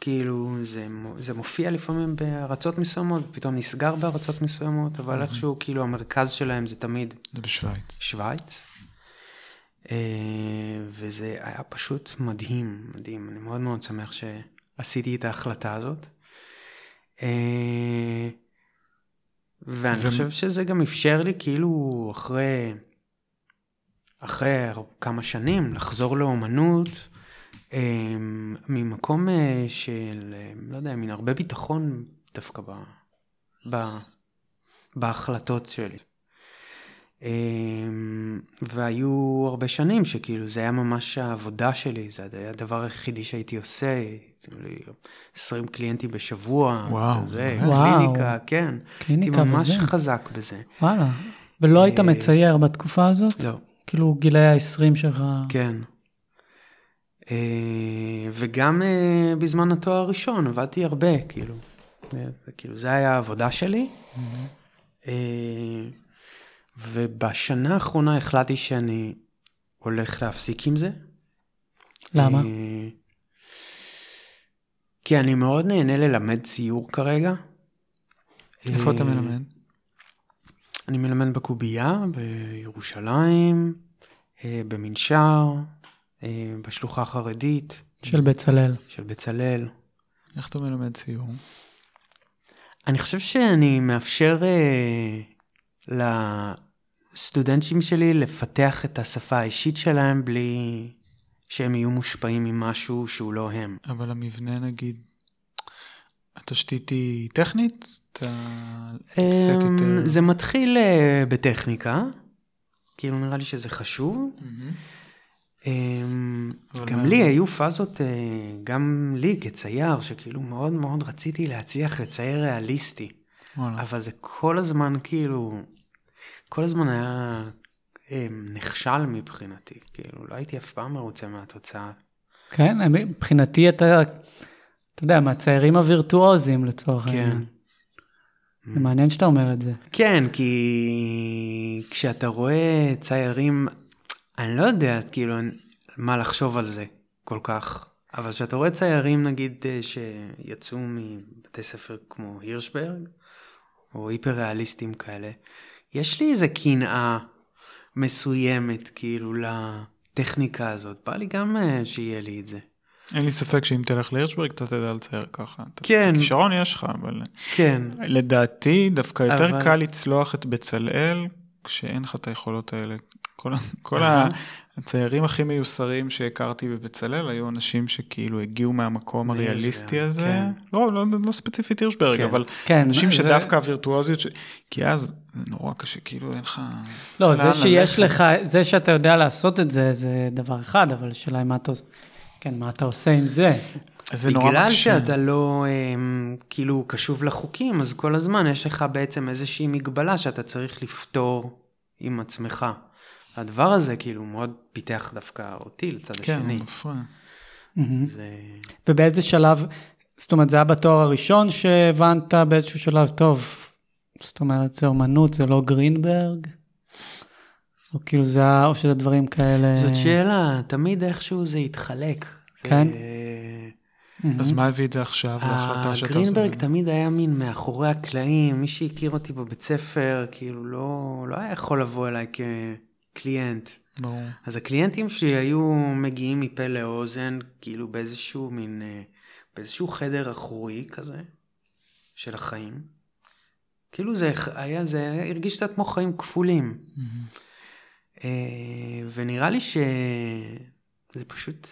כאילו, זה, זה מופיע לפעמים בארצות מסוימות, פתאום נסגר בארצות מסוימות, אבל איכשהו, כאילו, המרכז שלהם זה תמיד זה בשוויץ. שווייץ. אה, וזה היה פשוט מדהים, מדהים. אני מאוד מאוד שמח שעשיתי את ההחלטה הזאת. אה, ואני ו- חושב שזה גם אפשר לי כאילו אחרי, אחרי כמה שנים לחזור לאומנות אה, ממקום אה, של, לא יודע, מין הרבה ביטחון דווקא ב, ב, בהחלטות שלי. אמ, והיו הרבה שנים שכאילו זה היה ממש העבודה שלי, זה היה הדבר היחידי שהייתי עושה, היו לי 20 קליינטים בשבוע, וואו, זה? וואו. קליניקה, כן, קליניקה הייתי ממש וזה. חזק בזה. וואלה. ולא היית אה, מצייר בתקופה הזאת? לא, כאילו גילאי ה-20 שלך. כן. אה, וגם אה, בזמן התואר הראשון עבדתי הרבה, כאילו. כאילו, זה היה העבודה שלי. אה, ובשנה האחרונה החלטתי שאני הולך להפסיק עם זה. למה? אה, כי אני מאוד נהנה ללמד ציור כרגע. איפה אתה אה, מלמד? אני מלמד בקובייה, בירושלים, אה, במנשר, בשלוחה החרדית של בצלאל. של בצלאל. איך אתה מלמד ציור? אני חושב שאני מאפשר אה, לסטודנטים שלי לפתח את השפה האישית שלהם בלי שהם יהיו מושפעים ממשהו שהוא לא הם. אבל המבנה נגיד, התשתית היא טכנית? אתה מתעסק אמ, יותר... זה מתחיל אה, בטכניקה, כאילו נראה לי שזה חשוב. אמ, גם לי היו פאזות, אה, גם לי כצייר, שכאילו מאוד מאוד רציתי להצליח לצייר ריאליסטי. אבל זה כל הזמן כאילו, כל הזמן היה אה, נכשל מבחינתי, כאילו לא הייתי אף פעם מרוצה מהתוצאה. כן, מבחינתי אתה, אתה יודע, מהציירים הווירטואוזים לצורך כן. העניין. זה מעניין שאתה אומר את זה. כן, כי כשאתה רואה ציירים, אני לא יודע כאילו מה לחשוב על זה כל כך, אבל כשאתה רואה ציירים נגיד אה, שיצאו מבתי ספר כמו הירשברג, או היפר ריאליסטים כאלה, יש לי איזה קנאה מסוימת כאילו לטכניקה הזאת, בא לי גם אה, שיהיה לי את זה. אין לי ספק שאם תלך להירשברג אתה תדע לצייר ככה. כן. את הכישרון יש לך, אבל כן, לדעתי דווקא יותר אבל- קל לצלוח את בצלאל כשאין לך את היכולות האלה. כל, כל. הציירים הכי מיוסרים שהכרתי בבצלאל היו אנשים שכאילו הגיעו מהמקום הריאליסטי הזה. כן. לא, לא, לא ספציפית הירשברג, כן. אבל כן, אנשים זה- שדווקא הווירטואוזיות, ש... כי אז זה נורא קשה, כאילו אין לך... לא, זה שיש ללכת. לך, זה שאתה יודע לעשות את זה, זה דבר אחד, אבל השאלה היא מה אתה, עוש- כן, מה אתה עושה עם זה. זה נורא בגלל מקשה. שאתה לא אמ, כאילו קשוב לחוקים, אז כל הזמן יש לך בעצם איזושהי מגבלה שאתה צריך לפתור עם עצמך. הדבר הזה כאילו מאוד פיתח דווקא אותי לצד כן, השני. הוא מפריע. זה... ובאיזה שלב, זאת אומרת, זה היה בתואר הראשון שהבנת באיזשהו שלב, טוב, זאת אומרת, זה אומנות, זה לא גרינברג? או כאילו זה היה, או שזה דברים כאלה... זאת שאלה, תמיד איכשהו זה התחלק. כן? אז מה הביא את זה עכשיו להחלטה שאתה עושה? הגרינברג תמיד היה מין מאחורי הקלעים, מי שהכיר אותי בבית ספר, כאילו לא, לא היה יכול לבוא אליי כקליינט. ברור. אז הקליינטים שלי היו מגיעים מפה לאוזן, כאילו באיזשהו מין, אה, באיזשהו חדר אחורי כזה, של החיים. כאילו זה היה, זה הרגיש קצת כמו חיים כפולים. אה, ונראה לי שזה פשוט,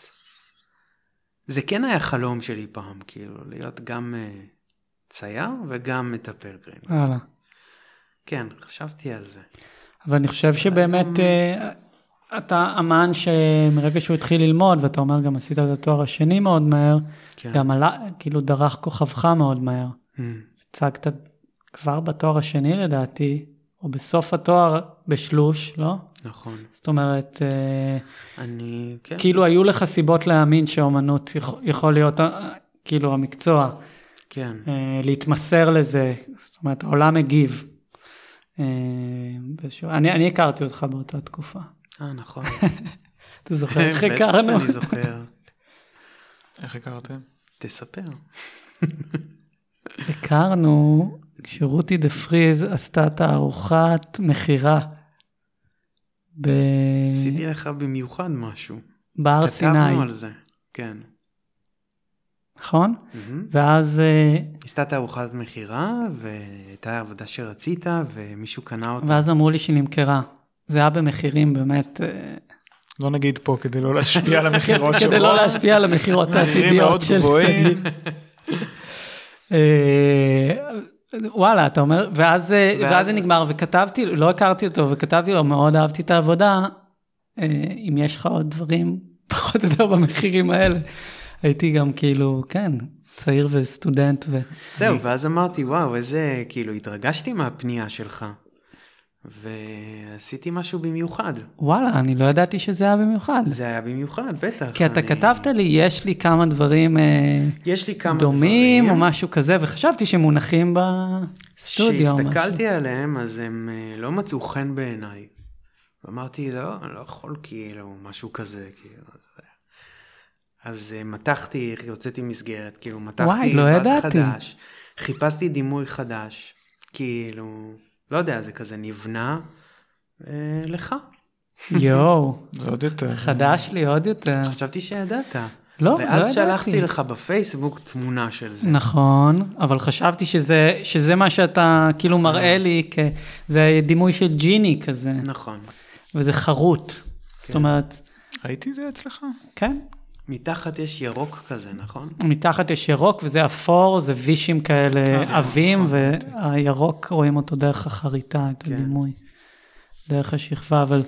זה כן היה חלום שלי פעם, כאילו, להיות גם אה, צייר וגם מטפל גרין. הלאה. כן, חשבתי על זה. אבל אני חושב שבאמת אה, אתה אמן שמרגע שהוא התחיל ללמוד, ואתה אומר גם עשית את התואר השני מאוד מהר, כן. גם עלה, כאילו דרך כוכבך מאוד מהר. Mm, הצגת כבר בתואר השני לדעתי, או בסוף התואר בשלוש, לא? נכון. זאת אומרת, אה, אני, כן. כאילו היו לך סיבות להאמין שאומנות יכול, יכול להיות אה, כאילו המקצוע, כן. להתמסר לזה, זאת אומרת העולם מגיב. אה, באיזשהו- אני, אני הכרתי אותך באותה תקופה. אה, נכון. אתה זוכר איך בטח הכרנו? שאני זוכר. איך הכרתם? תספר. הכרנו כשרותי דה פריז עשתה תערוכת מכירה ב... עשיתי לך במיוחד משהו. בהר סיני, כתבנו על זה. כן. נכון? מהמם. ואז אה, עשתה תערוכת מכירה, והייתה עבודה שרצית, ומישהו קנה אותה. ואז אמרו לי שהיא נמכרה. זה היה במחירים באמת, אה, לא נגיד פה כדי לא להשפיע על המכירות שלו. כדי לא להשפיע על המכירות העתידיות של. שגיא. אה, וואלה, אתה אומר, ואז אה, זה נגמר, וכתבתי, לא הכרתי אותו, וכתבתי לו, מאוד אהבתי את העבודה, אה, אם יש לך עוד דברים, פחות או יותר במחירים האלה. הייתי גם כאילו, כן, צעיר וסטודנט, ו... זהו, ואז אמרתי, וואו, איזה, כאילו, התרגשתי מהפנייה שלך. ועשיתי משהו במיוחד. וואלה, אני לא ידעתי שזה היה במיוחד. זה היה במיוחד, בטח. כי אתה אני- כתבת לי, יש לי כמה דברים אה, יש לי כמה דומים או דברים. משהו כזה, וחשבתי שמונחים בסטודיו. או. כשהסתכלתי עליהם, אז הם אה, לא מצאו חן בעיניי. ואמרתי, לא, אני לא יכול כאילו, משהו כזה, כאילו. אז, אה, מתחתי, הוצאתי מסגרת, כאילו, מתחתי וואי, לא ידעתי. חדש, חיפשתי דימוי חדש, כאילו, לא יודע, זה כזה נבנה אה, לך. יואו, זה עוד יותר. חדש לי עוד יותר. חשבתי שידעת. לא, לא ואז ידעתי. שלחתי לך בפייסבוק תמונה של זה. נכון, אבל חשבתי שזה, שזה מה שאתה כאילו מראה לי, כ... זה דימוי של ג'יני כזה, נכון. וזה חרוט. כן. זאת אומרת, ראיתי זה אצלך? כן, מתחת יש ירוק כזה, נכון? מתחת יש ירוק וזה אפור, זה וישים כאלה עבים, והירוק רואים אותו דרך החריטה, את כן. הדימוי, דרך השכבה, אבל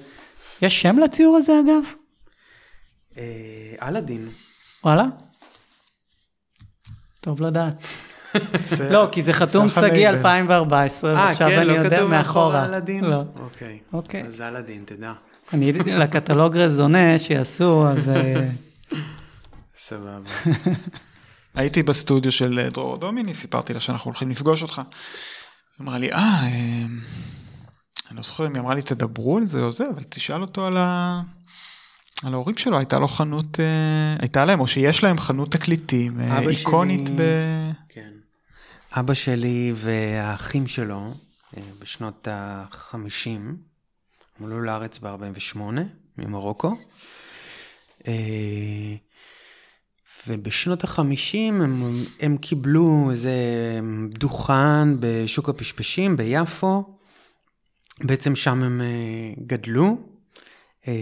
יש שם לציור הזה אגב? אה, אלאדין. וואלה? טוב לדעת. לא, כי זה חתום. שגיא 2014, אה, ועכשיו כן, אני לא יודע כתוב מאחורה מאחורה. אלאדין? לא. אוקיי. אוקיי. אז אלאדין, תדע. אני לקטלוג רזונה שיעשו, אז אה, סבבה. הייתי בסטודיו של אה, דרור דומיני, סיפרתי לה שאנחנו הולכים לפגוש אותך. היא אמרה לי, אה, אה, אני לא זוכר אם היא אמרה לי תדברו על זה או זה, אבל תשאל אותו על ה... על ההורים שלו, הייתה לו חנות, אה, הייתה להם, או שיש להם חנות תקליטים אה, איקונית שלי- ב... כן. אבא שלי והאחים שלו, בשנות ה-50, הם עלו לארץ ב-48, ממרוקו. ובשנות ה-50 הם, הם קיבלו איזה דוכן בשוק הפשפשים ביפו. בעצם שם הם אה, גדלו. אה,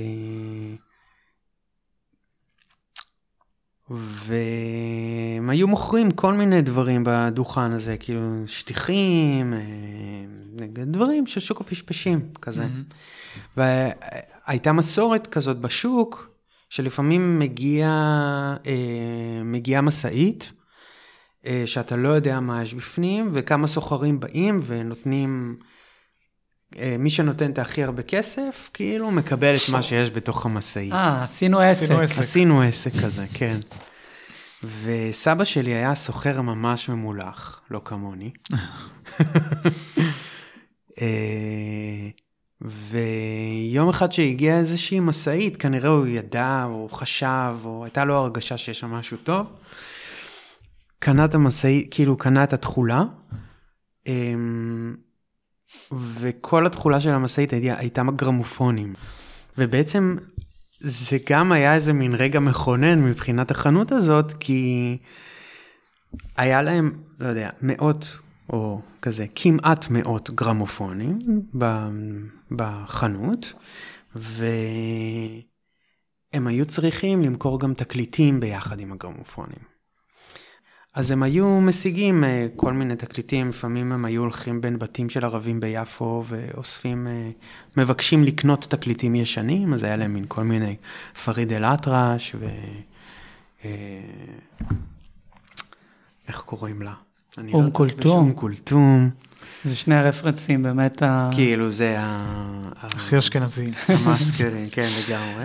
והם היו מוכרים כל מיני דברים בדוכן הזה, כאילו שטיחים, אה, דברים של שוק הפשפשים כזה. והייתה מסורת כזאת בשוק, שלפעמים מגיע, אה, מגיעה משאית, אה, שאתה לא יודע מה יש בפנים, וכמה סוחרים באים ונותנים, אה, מי שנותן את הכי הרבה כסף, כאילו מקבל את מה שיש בתוך המשאית. אה, עשינו עסק. עשינו עסק. עשינו עסק כזה, כן. וסבא שלי היה סוחר ממש ממולח, לא כמוני. ויום אחד שהגיעה איזושהי משאית, כנראה הוא ידע, או חשב, או הייתה לו הרגשה שיש שם משהו טוב. קנה את המשאית, כאילו קנה את התכולה, אמ, וכל התכולה של המשאית הייתה גרמופונים. ובעצם זה גם היה איזה מין רגע מכונן מבחינת החנות הזאת, כי היה להם, לא יודע, מאות או כזה, כמעט מאות גרמופונים בחנות, והם היו צריכים למכור גם תקליטים ביחד עם הגרמופונים. אז הם היו משיגים אה, כל מיני תקליטים, לפעמים הם היו הולכים בין בתים של ערבים ביפו ואוספים, אה, מבקשים לקנות תקליטים ישנים, אז היה להם מין כל מיני פריד אל-אטרש ו... אה, איך קוראים לה? לא אום יודעת, כולתום. אום כולתום, זה שני הרפרנסים, באמת ה... כאילו זה ה... הכי אשכנזיים. המאסקרים, כן, לגמרי.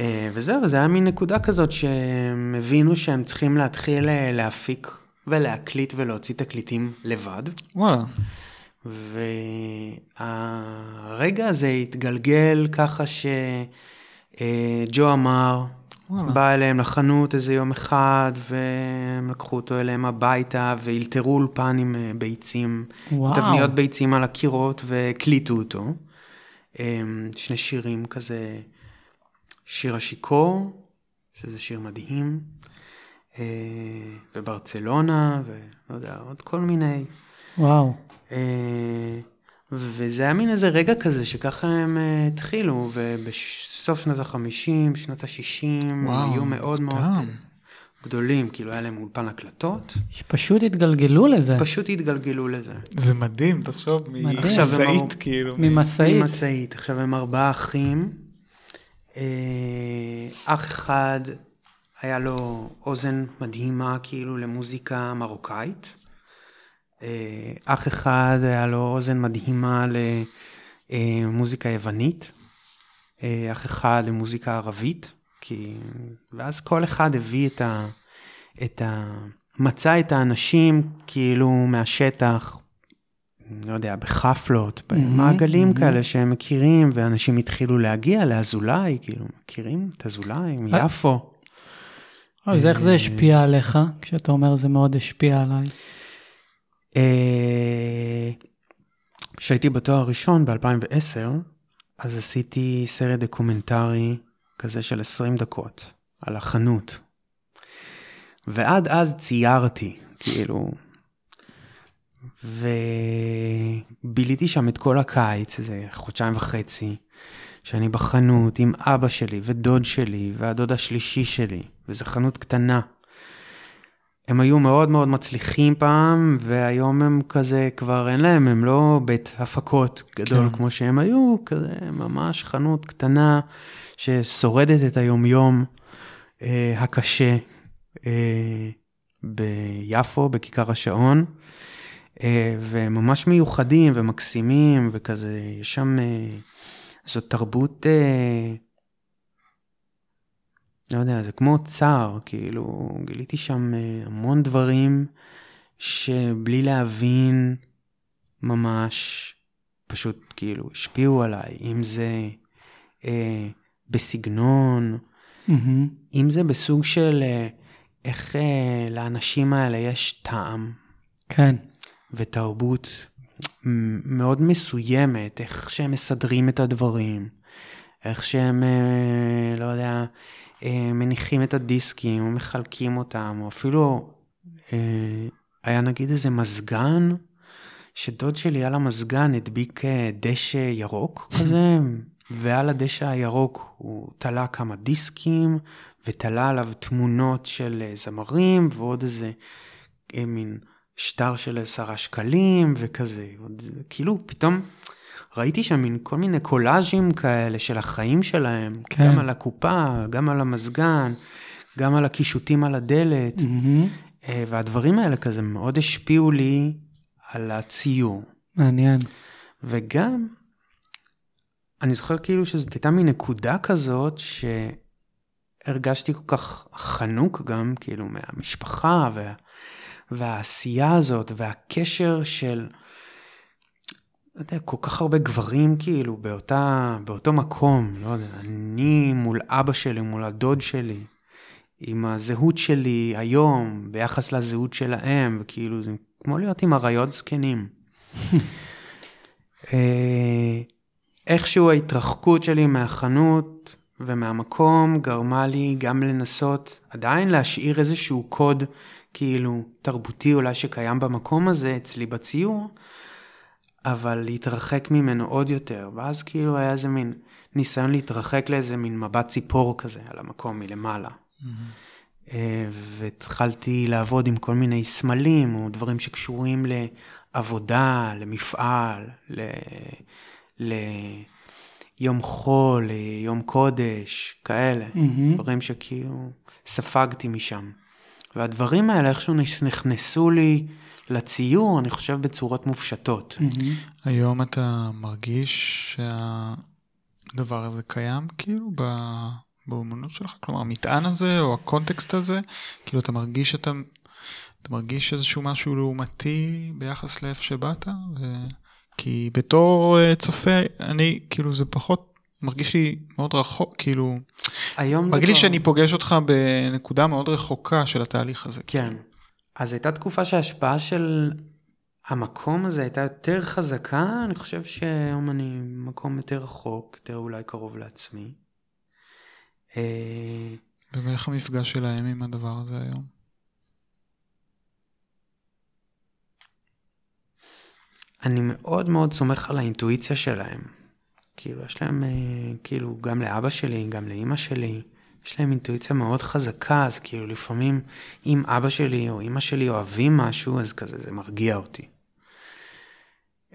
אה, וזהו, זה היה מין נקודה כזאת שהם הבינו שהם צריכים להתחיל אה, להפיק ולהקליט ולהוציא תקליטים לבד. וואלה. והרגע הזה התגלגל ככה שג'ו אמר, וואלה. בא אליהם לחנות איזה יום אחד, והם לקחו אותו אליהם הביתה, ואילתרו אולפן עם אה, ביצים, וואו. תבניות ביצים על הקירות, והקליטו אותו. אמ, שני שירים כזה, שיר השיכור, שזה שיר מדהים, אה, וברצלונה, ולא יודע, עוד כל מיני. וואו. וזה היה מין איזה רגע כזה שככה הם אה, התחילו, ובסוף שנות החמישים, שנות השישים, הם היו מאוד מאוד גם. אה, גדולים, כאילו היה להם אולפן הקלטות, שפשוט התגלגלו לזה. פשוט התגלגלו לזה. זה מדהים, תחשוב, אמרו- כאילו. ממשאית. ממשאית. עכשיו הם ארבעה אחים. אה, אח אחד היה לו אוזן מדהימה כאילו למוזיקה מרוקאית. אה, אח אחד היה לו אוזן מדהימה למוזיקה יוונית, אה, אח אחד למוזיקה ערבית, כי... ואז כל אחד הביא את ה... את ה... מצא את האנשים כאילו מהשטח, לא יודע, בחפלות, במעגלים mhm. כאלה שהם מכירים, ואנשים התחילו להגיע לאזולאי, כאילו, מכירים את אזולאי מיפו. אז איך זה השפיע עליך, כשאתה אומר זה מאוד השפיע עליי? אה, כשהייתי בתואר ראשון ב-2010, אז עשיתי סרט דוקומנטרי כזה של 20 דקות על החנות. ועד אז ציירתי, כאילו, וביליתי שם את כל הקיץ, איזה חודשיים וחצי, שאני בחנות עם אבא שלי ודוד שלי והדוד השלישי שלי, וזו חנות קטנה. הם היו מאוד מאוד מצליחים פעם, והיום הם כזה, כבר אין להם, הם לא בית הפקות גדול כן. כמו שהם היו, כזה ממש חנות קטנה ששורדת את היומיום אה, הקשה אה, ביפו, בכיכר השעון, אה, וממש מיוחדים ומקסימים, וכזה, יש שם, אה, זאת תרבות, אה, לא יודע, זה כמו אוצר, כאילו, גיליתי שם אה, המון דברים שבלי להבין ממש, פשוט כאילו השפיעו עליי, אם זה אה, בסגנון, מהמם. אם זה בסוג של אה, איך אה, לאנשים האלה יש טעם כן. ותרבות מאוד מסוימת, איך שהם מסדרים את הדברים, איך שהם, אה, לא יודע, מניחים את הדיסקים או מחלקים אותם, או אפילו אה, היה נגיד איזה מזגן, שדוד שלי על המזגן הדביק אה, דשא ירוק כזה, ועל הדשא הירוק הוא תלה כמה דיסקים, ותלה עליו תמונות של אה, זמרים, ועוד איזה אה, מין שטר של עשרה שקלים, וכזה. עוד, כאילו, פתאום ראיתי שם מין כל מיני קולאז'ים כאלה של החיים שלהם, כן. גם על הקופה, גם על המזגן, גם על הקישוטים על הדלת. מהמם. אה, והדברים האלה כזה מאוד השפיעו לי על הציור. מעניין. וגם, אני זוכר כאילו שזאת הייתה מין נקודה כזאת שהרגשתי כל כך חנוק גם, כאילו, מהמשפחה וה, והעשייה הזאת והקשר של, לא יודע, כל כך הרבה גברים כאילו באותה, באותו מקום, לא יודע, אני מול אבא שלי, מול הדוד שלי, עם הזהות שלי היום ביחס לזהות שלהם, וכאילו זה כמו להיות עם אריות זקנים. אה, איכשהו ההתרחקות שלי מהחנות ומהמקום גרמה לי גם לנסות עדיין להשאיר איזשהו קוד כאילו תרבותי אולי שקיים במקום הזה אצלי בציור, אבל להתרחק ממנו עוד יותר, ואז כאילו היה איזה מין ניסיון להתרחק לאיזה מין מבט ציפור כזה על המקום מלמעלה. אה, והתחלתי לעבוד עם כל מיני סמלים או דברים שקשורים לעבודה, למפעל, ל... ליום חול, ליום קודש, כאלה. מהמם. דברים שכאילו ספגתי משם. והדברים האלה איכשהו נכנסו לי לציור, אני חושב, בצורות מופשטות. מהמם. היום אתה מרגיש שהדבר הזה קיים כאילו ב... באומנות שלך? כלומר המטען הזה או הקונטקסט הזה, כאילו אתה מרגיש שאתה, אתה מרגיש איזשהו משהו לעומתי ביחס לאיפה שבאת? ו... כי בתור אה, צופה אני כאילו זה פחות מרגיש לי מאוד רחוק כאילו היום מרגיש לי כבר- שאני פוגש אותך בנקודה מאוד רחוקה של התהליך הזה. כן. אז הייתה תקופה שההשפעה של המקום הזה הייתה יותר חזקה, אני חושב שהיום אני במקום יותר רחוק, יותר אולי קרוב לעצמי. אה, ואיך המפגש שלהם עם הדבר הזה היום? אני מאוד מאוד סומך על האינטואיציה שלהם. כאילו, יש להם, אה, כאילו, גם לאבא שלי, גם לאימא שלי, יש להם אינטואיציה מאוד חזקה, אז כאילו, לפעמים, אם אבא שלי או אימא שלי אוהבים משהו, אז כזה, זה מרגיע אותי.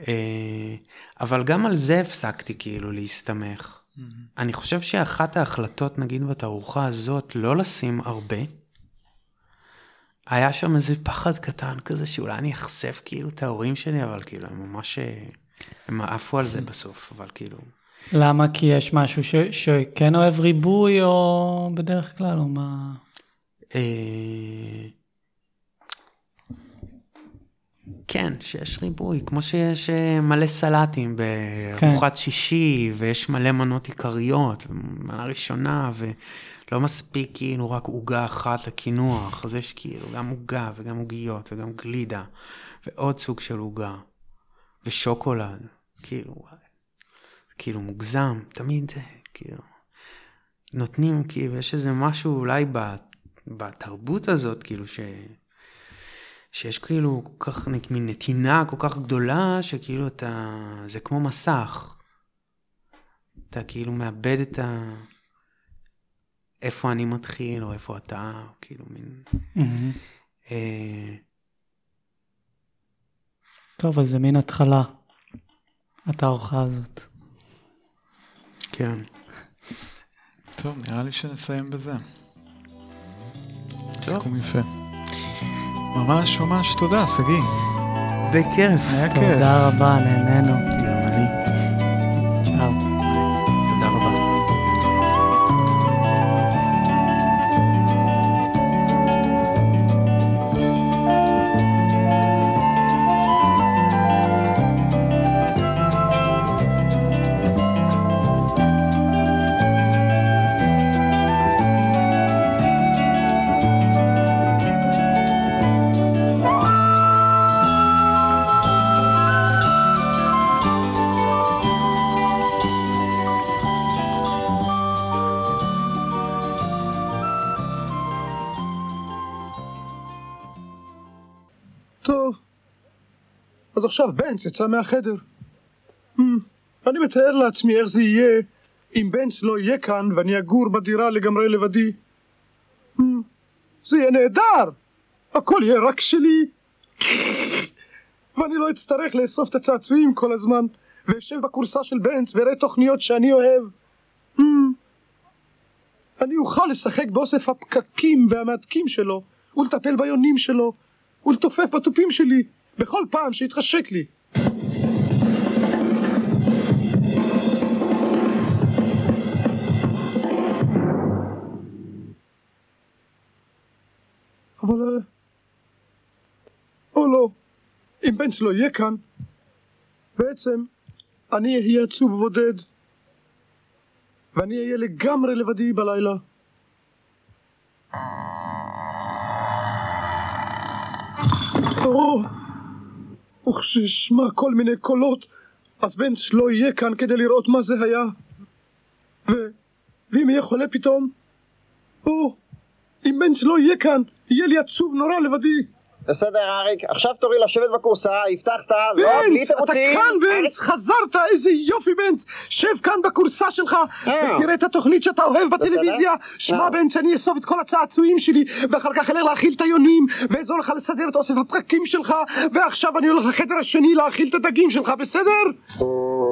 אה, אבל גם על זה הפסקתי כאילו להסתמך. אני חושב שאחת ההחלטות, נגיד בתערוכה הזאת, לא לשים הרבה, היה שם איזה פחד קטן כזה שאולי אני אחשף כאילו את ההורים שלי, אבל כאילו הם ממש, אה, הם עפו על זה בסוף, אבל כאילו, למה? כי יש משהו ש, שכן אוהב ריבוי, או בדרך כלל, או מה? אה, כן, שיש ריבוי, כמו שיש אה, מלא סלטים בארוחת שישי, ויש מלא מנות עיקריות, מנה ראשונה, ולא מספיק כאילו רק עוגה אחת לקינוח, אז יש כאילו גם עוגה וגם עוגיות וגם גלידה, ועוד סוג של עוגה, ושוקולד, כאילו, כאילו מוגזם, תמיד זה, כאילו, נותנים, כאילו, יש איזה משהו אולי בתרבות הזאת, כאילו, ש... שיש כאילו כל כך מין נתינה כל כך גדולה, שכאילו אתה, זה כמו מסך. אתה כאילו מאבד את ה... איפה אני מתחיל, או איפה אתה, או כאילו מין... אה, טוב, אז זה מין התחלה, התערוכה הזאת. כן. טוב, נראה לי שנסיים בזה. סיכום יפה. ממש ממש תודה, שגיא. בכיף. היה כיף. תודה רבה, נהנינו. יצא מהחדר. Hmm, אני מתאר לעצמי איך זה יהיה אם בנץ לא יהיה כאן ואני אגור בדירה לגמרי לבדי. Hmm, זה יהיה נהדר! הכל יהיה רק שלי. ואני לא אצטרך לאסוף את הצעצועים כל הזמן, ואשב בכורסה של בנץ ואראה תוכניות שאני אוהב. Hmm, אני אוכל לשחק באוסף הפקקים והמהדקים שלו, ולטפל ביונים שלו, ולתופף בתופים שלי בכל פעם שיתחשק לי. אבל... אה, או לא, אם בנץ לא יהיה כאן, בעצם אני אהיה עצוב ובודד, ואני אהיה לגמרי לבדי בלילה. או, וכשאשמע כל מיני קולות, אז בנץ לא יהיה כאן כדי לראות מה זה היה. ו... ואם יהיה חולה פתאום? או, אם בנץ לא יהיה כאן, יהיה לי עצוב נורא לבדי. בסדר אריק, עכשיו תורי לשבת בכורסה, הבטחת, לא, בלי בנץ, אתה תירוצים. כאן בנץ, חזרת, איזה יופי בנץ, שב כאן בכורסה שלך אה. ותראה את התוכנית שאתה אוהב בטלוויזיה. שמע אה. בנץ, אני אאסוף את כל הצעצועים שלי, ואחר כך אלך להאכיל את היונים, ואעזור לך לסדר את אוסף הפקקים שלך, ועכשיו אני הולך לחדר השני להאכיל את הדגים שלך, בסדר? או,